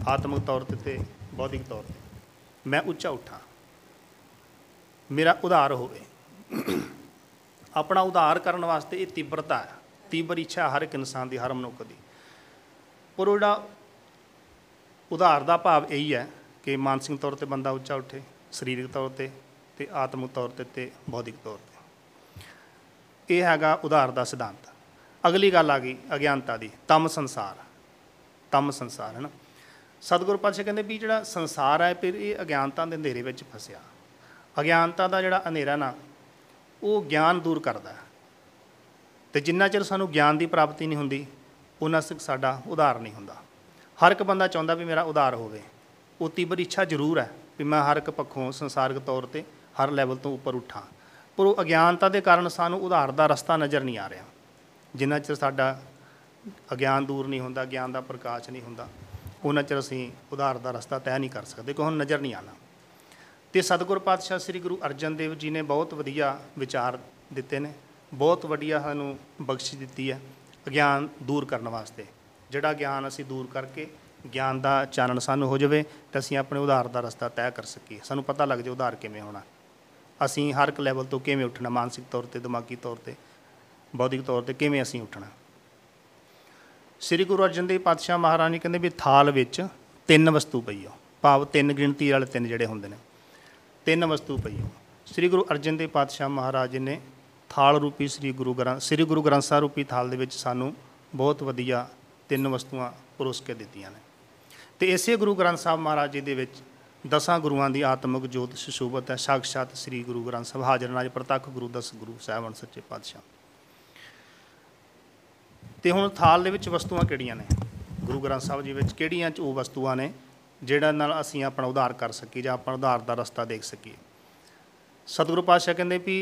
ਆਤਮਿਕ ਤੌਰ ਤੇ ਤੇ ਬੌਧਿਕ ਤੌਰ ਤੇ। ਮੈਂ ਉੱਚਾ ਉੱਠਾਂ। ਮੇਰਾ ਉਧਾਰ ਹੋਵੇ। ਆਪਣਾ ਉਧਾਰ ਕਰਨ ਵਾਸਤੇ ਇਹ ਤੀਬਰਤਾ ਹੈ। ਤੀਬਰ ਇੱਛਾ ਹਰ ਇੱਕ ਇਨਸਾਨ ਦੀ, ਹਰ ਮਨੁੱਖ ਦੀ। ਪਰ ਉਹ ਜਿਹੜਾ ਉਧਾਰ ਦਾ ਭਾਵ ਇਹੀ ਹੈ ਕਿ ਮਾਨਸਿਕ ਤੌਰ ਤੇ ਬੰਦਾ ਉੱਚਾ ਉੱਠੇ, ਸਰੀਰਕ ਤੌਰ ਤੇ ਤੇ ਆਤਮਿਕ ਤੌਰ ਤੇ ਤੇ ਬੌਧਿਕ ਤੌਰ ਤੇ। ਇਹ ਹੈਗਾ ਉਧਾਰ ਦਾ ਸਿਧਾਂਤ। ਅਗਲੀ ਗੱਲ ਆ ਗਈ ਅਗਿਆਨਤਾ ਦੀ। ਤਮ ਸੰਸਾਰ। ਤਮ ਸੰਸਾਰ, ਹੈ ਨਾ? ਸਤਿਗੁਰੂ ਪਾਤਸ਼ਾਹ ਕਹਿੰਦੇ ਵੀ ਜਿਹੜਾ ਸੰਸਾਰ ਹੈ, ਫਿਰ ਇਹ ਅਗਿਆਨਤਾ ਦੇ ਹਨੇਰੇ ਵਿੱਚ ਫਸਿਆ। ਅਗਿਆਨਤਾ ਦਾ ਜਿਹੜਾ ਹਨੇਰਾ ਨਾ, ਉਹ ਗਿਆਨ ਦੂਰ ਕਰਦਾ ਹੈ। ਤੇ ਜਿੰਨਾ ਚਿਰ ਸਾਨੂੰ ਗਿਆਨ ਦੀ ਪ੍ਰਾਪਤੀ ਨਹੀਂ ਹੁੰਦੀ, ਉਹਨਾਂ ਤੱਕ ਸਾਡਾ ਉਧਾਰ ਨਹੀਂ ਹੁੰਦਾ। ਹਰ ਇੱਕ ਬੰਦਾ ਚਾਹੁੰਦਾ ਵੀ ਮੇਰਾ ਉਧਾਰ ਹੋਵੇ। ਉਹ ਤੀਬਰ ਇੱਛਾ ਜ਼ਰੂਰ ਹੈ ਵੀ ਮੈਂ ਹਰ ਇੱਕ ਪੱਖੋਂ ਸੰਸਾਰਿਕ ਤੌਰ ਤੇ ਹਰ ਲੈਵਲ ਤੋਂ ਉੱਪਰ ਉੱਠਾਂ। ਪਰ ਉਹ ਅਗਿਆਨਤਾ ਦੇ ਕਾਰਨ ਸਾਨੂੰ ਉਧਾਰ ਦਾ ਰਸਤਾ ਨਜ਼ਰ ਨਹੀਂ ਆ ਰਿਹਾ। ਜਿੰਨਾ ਚਿਰ ਸਾਡਾ ਅਗਿਆਨ ਦੂਰ ਨਹੀਂ ਹੁੰਦਾ, ਗਿਆਨ ਦਾ ਪ੍ਰਕਾਸ਼ ਨਹੀਂ ਹੁੰਦਾ ਉਹਨਾਂ ਚਿਰ ਅਸੀਂ ਉਧਾਰ ਦਾ ਰਸਤਾ ਤੈਅ ਨਹੀਂ ਕਰ ਸਕਦੇ ਕਿਉਂ ਹੁਣ ਨਜ਼ਰ ਨਹੀਂ ਆਣਾ ਤੇ ਸਤਿਗੁਰ ਪਾਤਸ਼ਾਹ ਸ੍ਰੀ ਗੁਰੂ ਅਰਜਨ ਦੇਵ ਜੀ ਨੇ ਬਹੁਤ ਵਧੀਆ ਵਿਚਾਰ ਦਿੱਤੇ ਨੇ, ਬਹੁਤ ਵਧੀਆ ਸਾਨੂੰ ਬਖਸ਼ਿਸ਼ ਦਿੱਤੀ ਹੈ ਅਗਿਆਨ ਦੂਰ ਕਰਨ ਵਾਸਤੇ। ਜਿਹੜਾ ਗਿਆਨ ਅਸੀਂ ਦੂਰ ਕਰਕੇ ਗਿਆਨ ਦਾ ਚਾਨਣ ਸਾਨੂੰ ਹੋ ਜਾਵੇ ਤਾਂ ਅਸੀਂ ਆਪਣੇ ਉਧਾਰ ਦਾ ਰਸਤਾ ਤੈਅ ਕਰ ਸਕੀਏ। ਸਾਨੂੰ ਪਤਾ ਲੱਗ ਜਾਏ ਉਧਾਰ ਕਿਵੇਂ ਹੋਣਾ। ਅਸੀਂ ਹਰ ਇੱਕ ਲੈਵਲ ਤੋਂ ਕਿਵੇਂ ਉੱਠਣਾ, ਮਾਨਸਿਕ ਤੌਰ ਤੇ, ਦਿਮਾਗੀ ਤੌਰ ਤੇ, ਬੌਧਿਕ ਤੌਰ ਤੇ ਕਿਵੇਂ ਅਸੀਂ ਉੱਠਣਾ। ਸ੍ਰੀ ਗੁਰੂ ਅਰਜਨ ਦੇਵ ਪਾਤਸ਼ਾਹ ਮਹਾਰਾਜ ਨੇ ਕਹਿੰਦੇ ਵੀ ਥਾਲ ਵਿੱਚ ਤਿੰਨ ਵਸਤੂ ਪਈ ਹੋ ਭਾਵ ਤਿੰਨ ਗਿਣਤੀ ਵਾਲੇ ਤਿੰਨ ਜਿਹੜੇ ਹੁੰਦੇ ਨੇ। ਤਿੰਨ ਵਸਤੂ ਪਈ ਹੋ ਸ੍ਰੀ ਗੁਰੂ ਅਰਜਨ ਦੇਵ ਪਾਤਸ਼ਾਹ ਮਹਾਰਾਜ ਜੀ ਨੇ ਥਾਲ ਰੂਪੀ ਸ੍ਰੀ ਗੁਰੂ ਗ੍ਰੰਥ ਸ੍ਰੀ ਗੁਰੂ ਗ੍ਰੰਥ ਸਾਹਿਬ ਰੂਪੀ ਥਾਲ ਦੇ ਵਿੱਚ ਸਾਨੂੰ ਬਹੁਤ ਵਧੀਆ ਤਿੰਨ ਵਸਤੂਆਂ ਪਰੋਸ ਕੇ ਦਿੱਤੀਆਂ ਨੇ। ਤੇ ਇਸੇ ਗੁਰੂ ਗ੍ਰੰਥ ਸਾਹਿਬ ਮਹਾਰਾਜ ਜੀ ਦੇ ਵਿੱਚ ਦਸਾਂ ਗੁਰੂਆਂ ਦੀ ਆਤਮਿਕ ਜੋਤ, ਸੁਸ਼ੋਭਤ ਹੈ। ਸਾਖਸ਼ਾਤ ਸ੍ਰੀ ਗੁਰੂ ਗ੍ਰੰਥ ਸਾਹਿਬ ਹਾਜ਼ਰ ਨਾਜ ਪ੍ਰਤੱਖ ਗੁਰੂ, ਦਸ ਗੁਰੂ ਸਾਹਿਬਾਨ ਸੱਚੇ ਪਾਤਸ਼ਾਹ। ਤੇ ਹੁਣ ਥਾਲ ਦੇ ਵਿੱਚ ਵਸਤੂਆਂ ਕਿਹੜੀਆਂ ਨੇ? ਗੁਰੂ ਗ੍ਰੰਥ ਸਾਹਿਬ ਜੀ ਵਿੱਚ ਕਿਹੜੀਆਂ ਚ ਉਹ ਵਸਤੂਆਂ ਨੇ ਜਿਹੜਾ ਨਾਲ ਅਸੀਂ ਆਪਣਾ ਉਧਾਰ ਕਰ ਸਕੀਏ ਜਾਂ ਆਪਣਾ ਉਧਾਰ ਦਾ ਰਸਤਾ ਦੇਖ ਸਕੀਏ? ਸਤਿਗੁਰੂ ਪਾਤਸ਼ਾਹ ਕਹਿੰਦੇ ਵੀ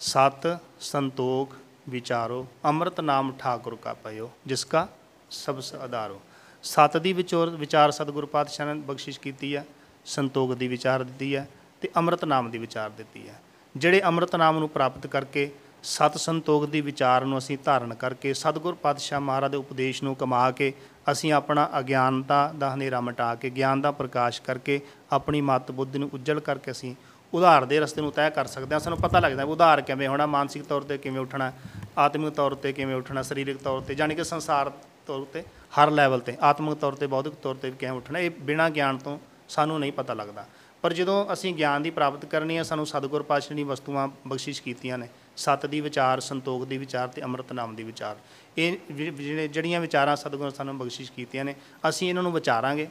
ਸਤ, ਸੰਤੋਖ, ਵਿਚਾਰੋ, ਅੰਮ੍ਰਿਤ ਨਾਮ ਠਾਕੁਰ ਕਾ ਪਇਓ, ਜਿਸ ਕਾ ਸਬਸ ਆਧਾਰੋ ਸਤ ਦੀ ਵਿਚੋਰ ਵਿਚਾਰ ਸਤਿਗੁਰੂ ਪਾਤਸ਼ਾਹ ਨੇ ਬਖਸ਼ਿਸ਼ ਕੀਤੀ ਹੈ ਸੰਤੋਖ ਦੀ ਵਿਚਾਰ ਦਿੱਤੀ ਹੈ ਤੇ ਅੰਮ੍ਰਿਤ ਨਾਮ ਦੀ ਵਿਚਾਰ ਦਿੱਤੀ ਹੈ ਜਿਹੜੇ ਅੰਮ੍ਰਿਤ ਨਾਮ ਨੂੰ ਪ੍ਰਾਪਤ ਕਰਕੇ ਸਤ ਸੰਤੋਖ ਦੀ ਵਿਚਾਰ ਨੂੰ ਅਸੀਂ ਧਾਰਨ ਕਰਕੇ ਸਤਿਗੁਰ ਪਾਤਸ਼ਾਹ ਮਹਾਰਾਜ ਦੇ ਉਪਦੇਸ਼ ਨੂੰ ਕਮਾ ਕੇ ਅਸੀਂ ਆਪਣਾ ਅਗਿਆਨਤਾ ਦਾ ਹਨੇਰਾ ਮਿਟਾ ਕੇ, ਗਿਆਨ ਦਾ ਪ੍ਰਕਾਸ਼ ਕਰਕੇ ਆਪਣੀ ਮਤ ਬੁੱਧੀ ਨੂੰ ਉੱਜਲ ਕਰਕੇ ਅਸੀਂ ਉਧਾਰ ਦੇ ਰਸਤੇ ਨੂੰ ਤੈਅ ਕਰ ਸਕਦੇ ਹਾਂ। ਸਾਨੂੰ ਪਤਾ ਲੱਗਦਾ ਵੀ ਉਧਾਰ ਕਿਵੇਂ ਹੋਣਾ, ਮਾਨਸਿਕ ਤੌਰ ਤੇ ਕਿਵੇਂ ਉੱਠਣਾ, ਆਤਮਿਕ ਤੌਰ ਤੇ ਕਿਵੇਂ ਉੱਠਣਾ, ਸਰੀਰਕ ਤੌਰ ਤੇ ਯਾਨੀ ਕਿ ਸੰਸਾਰ ਤੌਰ ਤੇ ਹਰ ਲੈਵਲ ਤੇ, ਆਤਮਿਕ ਤੌਰ ਤੇ, ਬੌਧਿਕ ਤੌਰ ਤੇ ਕਿਵੇਂ ਉੱਠਣਾ, ਇਹ ਬਿਨਾਂ ਗਿਆਨ ਤੋਂ ਸਾਨੂੰ ਨਹੀਂ ਪਤਾ ਲੱਗਦਾ। ਪਰ ਜਦੋਂ ਅਸੀਂ ਗਿਆਨ ਦੀ ਪ੍ਰਾਪਤ ਕਰਨੀ ਹੈ, ਸਾਨੂੰ ਸਤਿਗੁਰ ਪਾਤਸ਼ਾਹ ਨੇ ਵਸਤੂਆਂ ਬਖਸ਼ਿਸ਼ ਕੀਤੀਆਂ ਨੇ ਸਤ ਦੀ ਵਿਚਾਰ ਸੰਤੋਖ ਦੀ ਵਿਚਾਰ ਤੇ ਅੰਮ੍ਰਿਤ ਨਾਮ ਦੀ ਵਿਚਾਰ। ਇਹ ਜਿ- ਜਿਹੜੇ ਜਿਹੜੀਆਂ ਵਿਚਾਰਾਂ ਸਤਿਗੁਰ ਨੇ ਸਾਨੂੰ ਬਖਸ਼ਿਸ਼ ਕੀਤੀਆਂ ਨੇ ਅਸੀਂ ਇਹਨਾਂ ਨੂੰ ਵਿਚਾਰਾਂਗੇ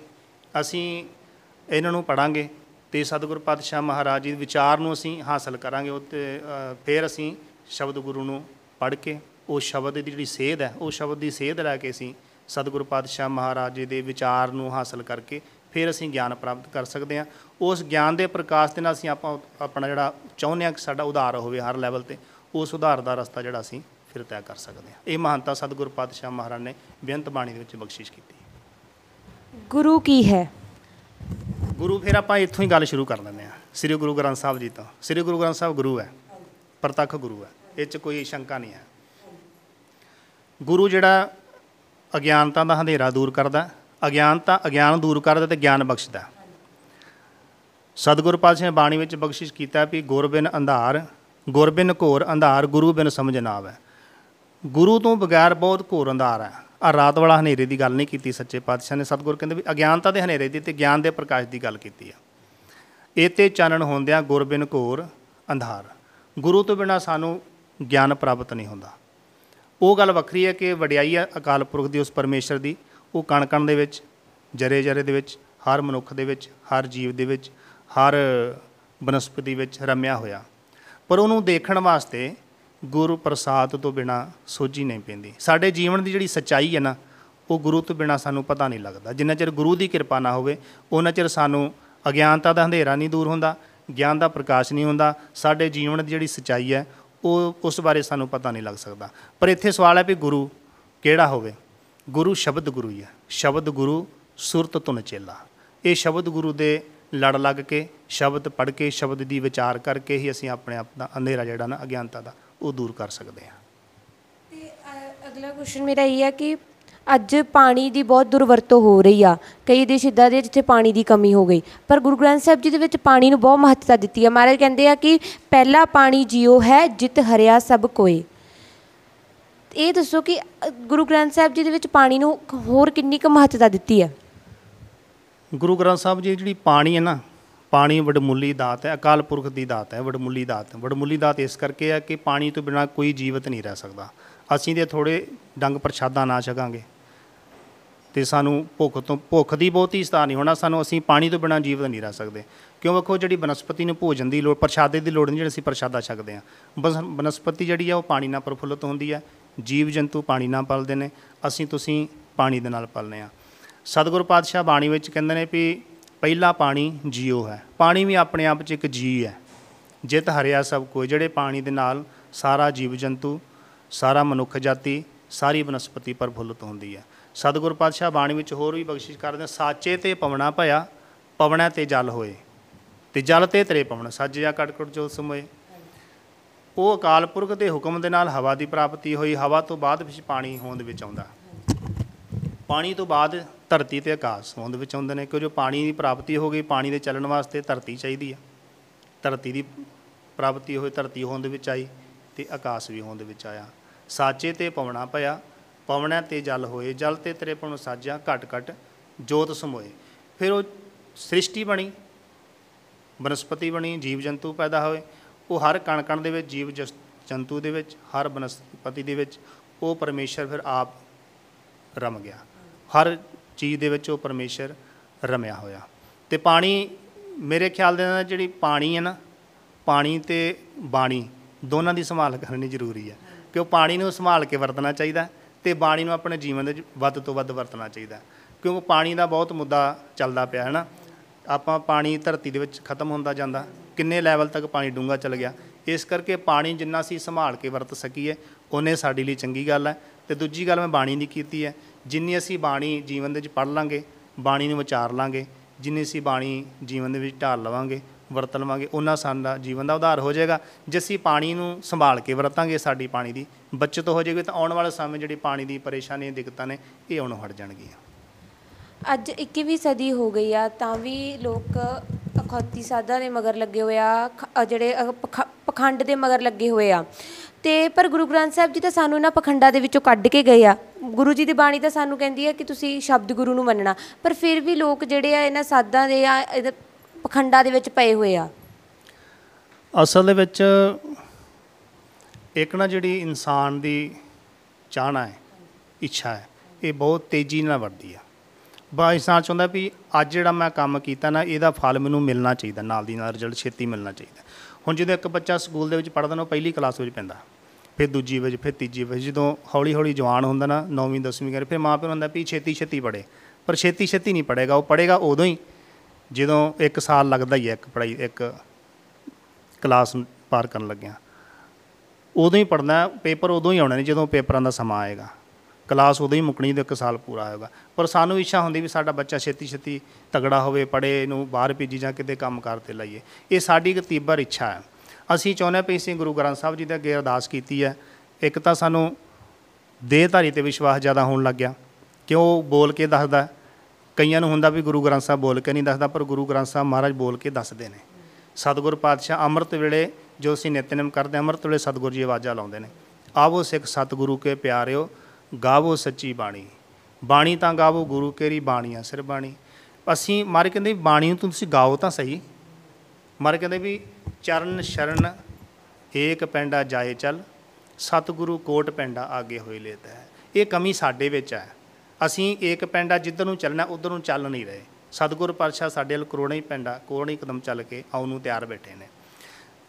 ਅਸੀਂ ਇਹਨਾਂ ਨੂੰ ਪੜਾਂਗੇ ਤੇ ਸਤਿਗੁਰ ਪਾਤਸ਼ਾਹ ਮਹਾਰਾਜ ਜੀ ਦੇ ਵਿਚਾਰ ਨੂੰ ਅਸੀਂ ਹਾਸਲ ਕਰਾਂਗੇ। ਉਹ ਤੇ ਅ, ਫਿਰ ਅਸੀਂ ਸ਼ਬਦ ਗੁਰੂ ਨੂੰ ਪੜ੍ਹ ਕੇ ਉਹ ਸ਼ਬਦ ਦੀ ਜਿਹੜੀ ਸੇਧ ਹੈ ਉਹ ਸ਼ਬਦ ਦੀ ਸੇਧ ਲੈ ਕੇ ਅਸੀਂ ਸਤਿਗੁਰੂ ਪਾਤਸ਼ਾਹ ਮਹਾਰਾਜ ਜੀ ਦੇ ਵਿਚਾਰ ਨੂੰ ਹਾਸਲ ਕਰਕੇ ਫਿਰ ਅਸੀਂ ਗਿਆਨ ਪ੍ਰਾਪਤ ਕਰ ਸਕਦੇ ਹਾਂ। ਉਸ ਗਿਆਨ ਦੇ ਪ੍ਰਕਾਸ਼ ਦੇ ਨਾਲ ਅਸੀਂ ਆਪਾਂ ਆਪਣਾ ਜਿਹੜਾ ਚਾਹੁੰਦੇ ਹਾਂ ਕਿ ਸਾਡਾ ਉਧਾਰ ਹੋਵੇ ਹਰ ਲੈਵਲ ਤੇ ਉਸ ਉਧਾਰ ਦਾ ਰਸਤਾ ਜਿਹੜਾ ਅਸੀਂ ਫਿਰ ਤੈਅ ਕਰ ਸਕਦੇ ਹਾਂ। ਇਹ ਮਹਾਨਤਾ ਸਤਿਗੁਰੂ ਪਾਤਸ਼ਾਹ ਮਹਾਰਾਜ ਨੇ ਬੇਅੰਤ ਬਾਣੀ ਦੇ ਵਿੱਚ ਬਖਸ਼ਿਸ਼ ਕੀਤੀ। ਗੁਰੂ ਕੀ ਹੈ? ਗੁਰੂ ਫਿਰ ਆਪਾਂ ਇੱਥੋਂ ਹੀ ਗੱਲ ਸ਼ੁਰੂ ਕਰ ਲੈਂਦੇ ਹਾਂ। ਸ੍ਰੀ ਗੁਰੂ ਗ੍ਰੰਥ ਸਾਹਿਬ ਜੀ ਤੋਂ। ਸ੍ਰੀ ਗੁਰੂ ਗ੍ਰੰਥ ਸਾਹਿਬ ਗੁਰੂ ਹੈ ਪ੍ਰਤੱਖ ਗੁਰੂ ਹੈ। ਇਹ 'ਚ ਕੋਈ ਸ਼ੰਕਾ ਨਹੀਂ ਹੈ। ਗੁਰੂ ਜਿਹੜਾ ਅਗਿਆਨਤਾ ਦਾ ਹਨੇਰਾ ਦੂਰ ਕਰਦਾ ਅਗਿਆਨਤਾ ਅਗਿਆਨ ਦੂਰ ਕਰਦਾ ਤੇ ਗਿਆਨ ਬਖਸ਼ਦਾ। ਸਤਿਗੁਰੂ ਪਾਤਸ਼ਾਹ ਨੇ ਬਾਣੀ ਵਿੱਚ ਬਖਸ਼ਿਸ਼ ਕੀਤਾ ਵੀ ਗੁਰਬਿਨ ਅੰਧਾਰ ਗੁਰਬਿਨ ਘੋਰ ਅੰਧਾਰ, ਗੁਰੂ ਬਿਨ ਸਮਝ ਨਾ ਆਵੇ। ਗੁਰੂ ਤੋਂ ਬਗੈਰ ਬਹੁਤ ਘੋਰ ਅੰਧਾਰ ਹੈ। ਆ ਰਾਤ ਵਾਲਾ ਹਨੇਰੇ ਦੀ ਗੱਲ ਨਹੀਂ ਕੀਤੀ ਸੱਚੇ ਪਾਤਸ਼ਾਹ ਨੇ। ਸਤਿਗੁਰ ਕਹਿੰਦੇ ਵੀ ਅਗਿਆਨਤਾ ਦੇ ਹਨੇਰੇ ਦੀ ਤੇ ਗਿਆਨ ਦੇ ਪ੍ਰਕਾਸ਼ ਦੀ ਗੱਲ ਕੀਤੀ ਆ। ਇਹ ਤੇ ਚਾਨਣ ਹੁੰਦਿਆਂ ਗੁਰਬਿਨ ਘੋਰ ਅੰਧਾਰ। ਗੁਰੂ ਤੋਂ ਬਿਨਾ ਸਾਨੂੰ ਗਿਆਨ ਪ੍ਰਾਪਤ ਨਹੀਂ ਹੁੰਦਾ। ਉਹ ਗੱਲ ਵੱਖਰੀ ਹੈ ਕਿ ਵਡਿਆਈ ਹੈ ਅਕਾਲ ਪੁਰਖ ਦੀ ਉਸ ਪਰਮੇਸ਼ਰ ਦੀ ਉਹ ਕਣ ਕਣ ਦੇ ਵਿੱਚ, ਜਰੇ ਜਰੇ ਦੇ ਵਿੱਚ, ਹਰ ਮਨੁੱਖ ਦੇ ਵਿੱਚ, ਹਰ ਜੀਵ ਦੇ ਵਿੱਚ, ਹਰ ਬਨਸਪਤੀ ਵਿੱਚ ਰਮਿਆ ਹੋਇਆ। ਪਰ ਉਹਨੂੰ ਦੇਖਣ ਵਾਸਤੇ ਗੁਰੂ ਪ੍ਰਸਾਦ ਤੋਂ ਬਿਨਾ ਸੋਝੀ ਨਹੀਂ ਪੈਂਦੀ। ਸਾਡੇ ਜੀਵਨ ਦੀ ਜਿਹੜੀ ਸੱਚਾਈ ਹੈ ਨਾ, ਉਹ ਗੁਰੂ ਤੋਂ ਬਿਨਾ ਸਾਨੂੰ ਪਤਾ ਨਹੀਂ ਲੱਗਦਾ। ਜਿੰਨਾ ਚਿਰ ਗੁਰੂ ਦੀ ਕਿਰਪਾ ਨਾ ਹੋਵੇ ਉਹਨਾਂ ਚਿਰ ਸਾਨੂੰ ਅਗਿਆਨਤਾ ਦਾ ਅੰਧੇਰਾ ਨਹੀਂ ਦੂਰ ਹੁੰਦਾ, ਗਿਆਨ ਦਾ ਪ੍ਰਕਾਸ਼ ਨਹੀਂ ਹੁੰਦਾ। ਸਾਡੇ ਜੀਵਨ ਦੀ ਜਿਹੜੀ ਸੱਚਾਈ ਹੈ, ਉਹ ਉਸ ਬਾਰੇ ਸਾਨੂੰ ਪਤਾ ਨਹੀਂ ਲੱਗ ਸਕਦਾ। ਪਰ ਇੱਥੇ ਸਵਾਲ ਹੈ ਵੀ ਗੁਰੂ ਕਿਹੜਾ ਹੋਵੇ? ਗੁਰੂ ਸ਼ਬਦ ਗੁਰੂ ਹੀ ਹੈ। ਸ਼ਬਦ ਗੁਰੂ ਸੁਰਤ ਤੁਨ ਚੇਲਾ ਇਹ ਸ਼ਬਦ ਗੁਰੂ ਦੇ ਲੜ ਲੱਗ ਕੇ ਸ਼ਬਦ ਪੜ੍ਹ ਕੇ ਸ਼ਬਦ ਦੀ ਵਿਚਾਰ ਕਰਕੇ ਹੀ ਅਸੀਂ ਆਪਣੇ ਆਪ ਦਾ ਅੰਧੇਰਾ ਜਿਹੜਾ ਨਾ ਅਗਿਆਨਤਾ ਦਾ ਉਹ ਦੂਰ ਕਰ ਸਕਦੇ ਹਾਂ। ਤੇ ਅ, ਅਗਲਾ ਕੁਐਸਚਨ ਮੇਰਾ ਇਹ ਹੈ ਕਿ ਅੱਜ ਪਾਣੀ ਦੀ ਬਹੁਤ ਦੁਰਵਰਤੋਂ ਹੋ ਰਹੀ ਆ। ਕਈ ਦੇਸ਼ ਇੱਦਾਂ ਦੇ ਜਿੱਥੇ ਪਾਣੀ ਦੀ ਕਮੀ ਹੋ ਗਈ। ਪਰ ਗੁਰੂ ਗ੍ਰੰਥ ਸਾਹਿਬ ਜੀ ਦੇ ਵਿੱਚ ਪਾਣੀ ਨੂੰ ਬਹੁਤ ਮਹੱਤਤਾ ਦਿੱਤੀ ਹੈ ਮਹਾਰਾਜ ਕਹਿੰਦੇ ਆ ਕਿ ਪਹਿਲਾ ਪਾਣੀ ਜੀਓ ਹੈ ਜਿਤ ਹਰਿਆ ਸਭ ਕੋਏ। ਇਹ ਦੱਸੋ ਕਿ ਅ, ਗੁਰੂ ਗ੍ਰੰਥ ਸਾਹਿਬ ਜੀ ਦੇ ਵਿੱਚ ਪਾਣੀ ਨੂੰ ਹੋਰ ਕਿੰਨੀ ਕੁ ਮਹੱਤਤਾ ਦਿੱਤੀ ਹੈ? ਗੁਰੂ ਗ੍ਰੰਥ ਸਾਹਿਬ ਜੀ ਜਿਹੜੀ ਪਾਣੀ ਹੈ ਨਾ ਪਾਣੀ ਵਡਮੁੱਲੀ ਦਾਤ ਹੈ ਅਕਾਲ ਪੁਰਖ ਦੀ ਦਾਤ ਹੈ ਵਡਮੁੱਲੀ ਦਾਤ। ਵਡਮੁੱਲੀ ਦਾਤ ਇਸ ਕਰਕੇ ਹੈ ਕਿ ਪਾਣੀ ਤੋਂ ਬਿਨਾ ਕੋਈ ਜੀਵਤ ਨਹੀਂ ਰਹਿ ਸਕਦਾ। ਅਸੀਂ ਦੇ ਥੋੜੇ ਡੰਗ ਪ੍ਰਸ਼ਾਦਾ ਨਾ ਛਕਾਂਗੇ। ਤੇ ਸਾਨੂੰ ਭੁੱਖ ਤੋਂ ਭੁੱਖ ਦੀ ਬਹੁਤੀ ਸਤਾ ਨਹੀਂ ਹੋਣਾ ਸਾਨੂੰ ਅਸੀਂ ਪਾਣੀ ਤੋਂ ਬਿਨਾ ਜੀਵਤ ਨਹੀਂ ਰਹਿ ਸਕਦੇ। ਕਿਉਂ ਵੇਖੋ ਜਿਹੜੀ ਬਨਸਪਤੀ ਨੂੰ ਭੋਜਨ ਦੀ ਲੋੜ ਪ੍ਰਸ਼ਾਦੇ ਦੀ ਲੋੜ ਨਹੀਂ ਜਿਹੜੀ ਅਸੀਂ ਪ੍ਰਸ਼ਾਦਾ ਛਕਦੇ ਹਾਂ। ਬਸ ਬਨਸਪਤੀ ਜਿਹੜੀ ਆ ਉਹ ਪਾਣੀ ਨਾਲ ਪ੍ਰਫੁੱਲਤ ਹੁੰਦੀ ਹੈ। ਜੀਵ ਜੰਤੂ ਪਾਣੀ ਨਾਲ ਪਲਦੇ ਨੇ, ਅਸੀਂ ਤੁਸੀਂ ਪਾਣੀ ਦੇ ਨਾਲ ਪਲਨੇ ਆ। ਸਤਿਗੁਰੂ ਪਾਤਸ਼ਾਹ ਬਾਣੀ ਵਿੱਚ ਕਹਿੰਦੇ ਨੇ ਵੀ ਪਹਿਲਾ ਪਾਣੀ ਜੀਓ ਹੈ। ਪਾਣੀ ਵੀ ਆਪਣੇ ਆਪ 'ਚ ਇੱਕ ਜੀ ਹੈ। ਜਿਤ ਹਰਿਆ ਸਭ ਕੋਈ, ਜਿਹੜੇ ਪਾਣੀ ਦੇ ਨਾਲ ਸਾਰਾ ਜੀਵ ਜੰਤੂ ਸਾਰਾ ਮਨੁੱਖ ਜਾਤੀ, ਸਾਰੀ ਬਨਸਪਤੀ ਪ੍ਰਫੁੱਲਤ ਹੁੰਦੀ ਹੈ। ਸਤਿਗੁਰੂ ਪਾਤਸ਼ਾਹ ਬਾਣੀ ਵਿੱਚ ਹੋਰ ਵੀ ਬਖਸ਼ਿਸ਼ ਕਰਦੇ ਨੇ, ਸਾਚੇ ਤੇ ਪਵਣਾ ਭਇਆ, ਪਵਣਾ ਤੇ ਜਲ ਹੋਏ। ਤੇ ਜਲ ਤੇ ਤਰੇ ਪਵਨ ਸੱਜਿਆ ਕਟਕਟ ਜੋ ਸਮੋਏ। ਉਹ ਅਕਾਲ ਪੁਰਖ ਦੇ ਹੁਕਮ ਦੇ ਨਾਲ ਹਵਾ ਦੀ ਪ੍ਰਾਪਤੀ ਹੋਈ। ਹਵਾ ਤੋਂ ਬਾਅਦ ਵਿੱਚ ਪਾਣੀ ਹੋਂਦ ਵਿੱਚ ਆਉਂਦਾ। ਪਾਣੀ ਤੋਂ ਬਾਅਦ ਧਰਤੀ ਤੇ ਆਕਾਸ਼ ਹੋਂਦ ਵਿੱਚ ਆਉਂਦੇ ਨੇ। ਕਿਉਂ ਜੋ ਪਾਣੀ ਦੀ ਪ੍ਰਾਪਤੀ ਹੋ ਗਈ, ਪਾਣੀ ਦੇ ਚੱਲਣ ਵਾਸਤੇ ਧਰਤੀ ਚਾਹੀਦੀ ਆ। ਧਰਤੀ ਦੀ ਪ੍ਰਾਪਤੀ ਹੋਈ, ਧਰਤੀ ਹੋਂਦ ਵਿੱਚ ਆਈ ਤੇ ਆਕਾਸ਼ ਵੀ ਹੋਂਦ ਵਿੱਚ ਆਇਆ। ਸਾਚੇ ਤੇ ਪਵਣਾ ਪਿਆ। ਪਵਣਾ ਤੇ ਜਲ ਹੋਏ। ਜਲ ਤੇ ਤੇਰੇ ਪਵਨ ਸਾਜਿਆ ਘਟ ਘਟ ਜੋਤ ਸਮੋਏ। ਫਿਰ ਉਹ ਸ੍ਰਿਸ਼ਟੀ ਬਣੀ, ਬਨਸਪਤੀ ਬਣੀ, ਜੀਵ ਜੰਤੂ ਪੈਦਾ ਹੋਏ। ਉਹ ਹਰ ਕਣ ਕਣ ਦੇ ਵਿੱਚ, ਜੀਵ ਜਸ- ਜੰਤੂ ਦੇ ਵਿੱਚ, ਹਰ ਬਨਸਪਤੀ ਦੇ ਵਿੱਚ, ਉਹ ਪਰਮੇਸ਼ਰ ਫਿਰ ਆਪ ਰਮ ਗਿਆ। ਹਰ ਚੀਜ਼ ਦੇ ਵਿੱਚ ਉਹ ਪਰਮੇਸ਼ਰ ਰਮਿਆ ਹੋਇਆ। ਤੇ ਪਾਣੀ ਮੇਰੇ ਖਿਆਲ ਦੇ ਨਾਲ ਜਿਹੜੀ ਪਾਣੀ ਹੈ ਨਾ, ਪਾਣੀ ਤੇ ਬਾਣੀ ਦੋਨਾਂ ਦੀ ਸੰਭਾਲ ਕਰਨੀ ਜ਼ਰੂਰੀ ਹੈ। ਕਿ ਉਹ ਪਾਣੀ ਨੂੰ ਸੰਭਾਲ ਕੇ ਵਰਤਣਾ ਚਾਹੀਦਾ ਤੇ ਬਾਣੀ ਨੂੰ ਆਪਣੇ ਜੀਵਨ ਦੇ ਵਿੱਚ ਵੱਧ ਤੋਂ ਵੱਧ ਵਰਤਣਾ ਚਾਹੀਦਾ। ਕਿਉਂਕਿ ਪਾਣੀ ਦਾ ਬਹੁਤ ਮੁੱਦਾ ਚੱਲਦਾ ਪਿਆ ਹੈ ਨਾ। ਆਪਾਂ ਪਾਣੀ ਧਰਤੀ ਦੇ ਵਿੱਚ ਖਤਮ ਹੁੰਦਾ ਜਾਂਦਾ। ਕਿੰਨੇ ਲੈਵਲ ਤੱਕ ਪਾਣੀ ਡੂੰਘਾ ਚਲ ਗਿਆ। ਇਸ ਕਰਕੇ ਪਾਣੀ ਜਿੰਨਾ ਅਸੀਂ ਸੰਭਾਲ ਕੇ ਵਰਤ ਸਕੀਏ, ਉਹਨੇ ਸਾਡੇ ਲਈ ਚੰਗੀ ਗੱਲ ਹੈ। ਤੇ ਦੂਜੀ ਗੱਲ ਮੈਂ ਬਾਣੀ ਦੀ ਕੀਤੀ ਹੈ, ਜਿੰਨੀ ਅਸੀਂ ਬਾਣੀ ਜੀਵਨ ਦੇ ਵਿੱਚ ਪੜ੍ਹ ਲਾਂਗੇ, ਬਾਣੀ ਨੂੰ ਵਿਚਾਰ ਲਾਂਗੇ, ਜਿੰਨੀ ਅਸੀਂ ਬਾਣੀ ਜੀਵਨ ਦੇ ਵਿੱਚ ਢਾਲ ਲਵਾਂਗੇ, ਵਰਤ ਲਵਾਂਗੇ ਉਹਨਾਂ ਸਾਡਾ ਜੀਵਨ ਦਾ ਉਧਾਰ ਹੋ ਜਾਏਗਾ। ਜੇ ਅਸੀਂ ਪਾਣੀ ਨੂੰ ਸੰਭਾਲ ਕੇ ਵਰਤਾਂਗੇ ਸਾਡੀ ਪਾਣੀ ਦੀ, ਬਚਤ ਹੋ ਜਾਏਗੀ ਤਾਂ ਆਉਣ ਵਾਲੇ ਸਮੇਂ ਜਿਹੜੀ ਪਾਣੀ ਦੀ ਪਰੇਸ਼ਾਨੀ ਦਿੱਕਤਾਂ ਨੇ, ਇਹ ਆਉਣੋਂ ਹਟ ਜਾਣਗੀਆਂ। ਅੱਜ 21ਵੀਂ ਸਦੀ ਹੋ ਗਈ ਆ, ਤਾਂ ਵੀ ਲੋਕ ਅਖੌਤੀ ਸਾਧਾਂ ਦੇ ਮਗਰ ਲੱਗੇ ਹੋਏ ਆ, ਖ- ਅ ਜਿਹੜੇ ਅ ਪਖ- ਪਖੰਡ ਦੇ ਮਗਰ ਲੱਗੇ ਹੋਏ ਆ। ਤੇ ਪਰ ਗੁਰੂ ਗ੍ਰੰਥ ਸਾਹਿਬ ਜੀ ਤਾਂ ਸਾਨੂੰ ਇਹਨਾਂ ਪਖੰਡਾਂ ਦੇ ਵਿੱਚੋਂ ਕੱਢ ਕੇ ਗਏ ਆ। ਗੁਰੂ ਜੀ ਦੀ ਬਾਣੀ ਤਾਂ ਸਾਨੂੰ ਕਹਿੰਦੀ ਹੈ ਕਿ ਤੁਸੀਂ ਸ਼ਬਦ ਗੁਰੂ ਨੂੰ ਮੰਨਣਾ, ਪਰ ਫਿਰ ਵੀ ਲੋਕ ਜਿਹੜੇ ਆ ਇਹਨਾਂ ਸਾਧਾਂ ਦੇ ਆ ਇਹਦੇ ਪਖੰਡਾਂ ਦੇ ਵਿੱਚ ਪਏ ਹੋਏ ਆ। ਅਸਲ ਦੇ ਵਿੱਚ ਇੱਕ ਨਾ ਜਿਹੜੀ ਇਨਸਾਨ ਦੀ ਚਾਹਨਾ ਹੈ, ਇੱਛਾ ਹੈ, ਇਹ ਬਹੁਤ ਤੇਜ਼ੀ ਨਾਲ ਵੱਧਦੀ ਆ। ਬਾ ਇਨਸਾਨ ਚਾਹੁੰਦਾ ਵੀ ਅੱਜ ਜਿਹੜਾ ਮੈਂ ਕੰਮ ਕੀਤਾ ਨਾ, ਇਹਦਾ ਫਲ ਮੈਨੂੰ ਮਿਲਣਾ ਚਾਹੀਦਾ, ਨਾਲ ਦੀ ਨਾਲ ਰਿਜ਼ਲਟ ਛੇਤੀ ਮਿਲਣਾ ਚਾਹੀਦਾ। ਹੁਣ ਜਦੋਂ ਇੱਕ ਬੱਚਾ ਸਕੂਲ ਦੇ ਵਿੱਚ ਪੜ੍ਹਦਾ ਨਾ, ਉਹ ਪਹਿਲੀ ਕਲਾਸ ਵਿੱਚ ਪੈਂਦਾ। ਫਿਰ ਦੂਜੀ ਵਿੱਚ, ਫਿਰ ਤੀਜੀ ਵਿੱਚ, ਜਦੋਂ ਹੌਲੀ ਹੌਲੀ ਜਵਾਨ ਹੁੰਦਾ ਨਾ 9ਵੀਂ 10ਵੀਂ ਕਰੇ, ਫਿਰ ਮਾਂ ਪਿਓ ਨੂੰ ਹੁੰਦਾ ਵੀ ਛੇਤੀ ਛੇਤੀ ਪੜ੍ਹੇ। ਪਰ ਛੇਤੀ ਛੇਤੀ ਨਹੀਂ ਪੜ੍ਹੇਗਾ, ਉਹ ਪੜ੍ਹੇਗਾ ਉਦੋਂ ਹੀ, ਜਦੋਂ ਇੱਕ ਸਾਲ ਲੱਗਦਾ ਹੀ ਹੈ, ਇੱਕ ਪੜ੍ਹਾਈ, ਇੱਕ ਕਲਾਸ ਨੂੰ ਪਾਰ ਕਰਨ ਲੱਗਿਆ। ਉਦੋਂ ਹੀ ਪੜਨਾ ਪੇਪਰ ਉਦੋਂ ਹੀ ਆਉਣੇ ਨੇ ਜਦੋਂ ਪੇਪਰਾਂ ਦਾ ਸਮਾਂ ਆਏਗਾ। ਕਲਾਸ ਉਦੋਂ ਹੀ ਮੁੱਕਣੀ ਤੇ ਇੱਕ ਸਾਲ ਪੂਰਾ ਹੋਏਗਾ। ਪਰ ਸਾਨੂੰ ਇੱਛਾ ਹੁੰਦੀ ਵੀ ਸਾਡਾ ਬੱਚਾ ਛੇਤੀ ਛੇਤੀ ਤਗੜਾ ਹੋਵੇ ਪੜ੍ਹੇ ਨੂੰ ਬਾਹਰ ਭੇਜੀ ਜਾਂ ਕਿਤੇ ਕੰਮ ਕਾਰ ਤੇ ਲਾਈਏ। ਇਹ ਸਾਡੀ ਇੱਕ ਤੀਬਰ ਇੱਛਾ ਹੈ। ਅਸੀਂ ਚਾਹੁੰਦੇ ਹਾਂ ਵੀ ਅਸੀਂ ਗੁਰੂ ਗ੍ਰੰਥ ਸਾਹਿਬ ਜੀ ਦੇ ਅੱਗੇ ਅਰਦਾਸ ਕੀਤੀ ਹੈ। ਇੱਕ ਤਾਂ ਸਾਨੂੰ ਦੇਹਧਾਰੀ ਤੇ ਵਿਸ਼ਵਾਸ ਜ਼ਿਆਦਾ ਹੋਣ ਲੱਗ ਗਿਆ। ਕਿ ਉਹ ਬੋਲ ਕੇ ਦੱਸਦਾ? ਕਈਆਂ ਨੂੰ ਹੁੰਦਾ ਵੀ ਗੁਰੂ ਗ੍ਰੰਥ ਸਾਹਿਬ ਬੋਲ ਕੇ ਨਹੀਂ ਦੱਸਦਾ ਪਰ ਗੁਰੂ ਗ੍ਰੰਥ ਸਾਹਿਬ ਮਹਾਰਾਜ ਬੋਲ ਕੇ ਦੱਸਦੇ ਨੇ। ਸਤਿਗੁਰ ਪਾਤਸ਼ਾਹ ਅੰਮ੍ਰਿਤ ਵੇਲੇ ਜੋ ਅਸੀਂ ਨਿਤਨੇਮ ਕਰਦੇ ਹਾਂ, ਅੰਮ੍ਰਿਤ ਵੇਲੇ ਸਤਿਗੁਰ ਜੀ ਆਵਾਜ਼ਾਂ ਲਾਉਂਦੇ ਨੇ। ਆਵੋ ਸਿੱਖ ਸਤਿਗੁਰੂ ਕੇ ਪਿਆਰਿਓ ਗਾਵੋ ਸੱਚੀ ਬਾਣੀ। ਬਾਣੀ ਤਾਂ ਗਾਵੋ, ਗੁਰੂ ਕੇਰੀ ਬਾਣੀਆਂ ਸਿਰ ਬਾਣੀ। ਅਸੀਂ, ਮਾਰੇ ਕਹਿੰਦੇ ਵੀ ਬਾਣੀ ਨੂੰ ਤੁਸੀਂ ਗਾਓ ਤਾਂ ਸਹੀ। ਮਾਰੇ ਕਹਿੰਦੇ ਵੀ ਚਰਨ ਸ਼ਰਨ ਏਕ ਪੈਂਡਾ ਜਾਏ ਚੱਲ, ਸਤਿਗੁਰੂ ਕੋਟ ਪੈਂਡਾ ਆਗੇ ਹੋਏ ਲੇਤਾ ਹੈ ਇਹ ਕਮੀ ਸਾਡੇ ਵਿੱਚ ਹੈ। ਅਸੀਂ ਏਕ ਪੈਂਡਾ ਜਿੱਧਰ ਨੂੰ ਚੱਲਣਾ, ਉਧਰ ਨੂੰ ਚੱਲ ਨਹੀਂ ਰਹੇ। ਸਤਿਗੁਰ ਪਾਤਸ਼ਾਹ ਸਾਡੇ ਵੱਲ ਕਰੋੜਾਂ ਹੀ ਪੈਂਡਾ, ਕਰੋੜਾਂ ਹੀ ਕਦਮ ਚੱਲ ਕੇ ਆਉਣ ਨੂੰ ਤਿਆਰ ਬੈਠੇ ਨੇ।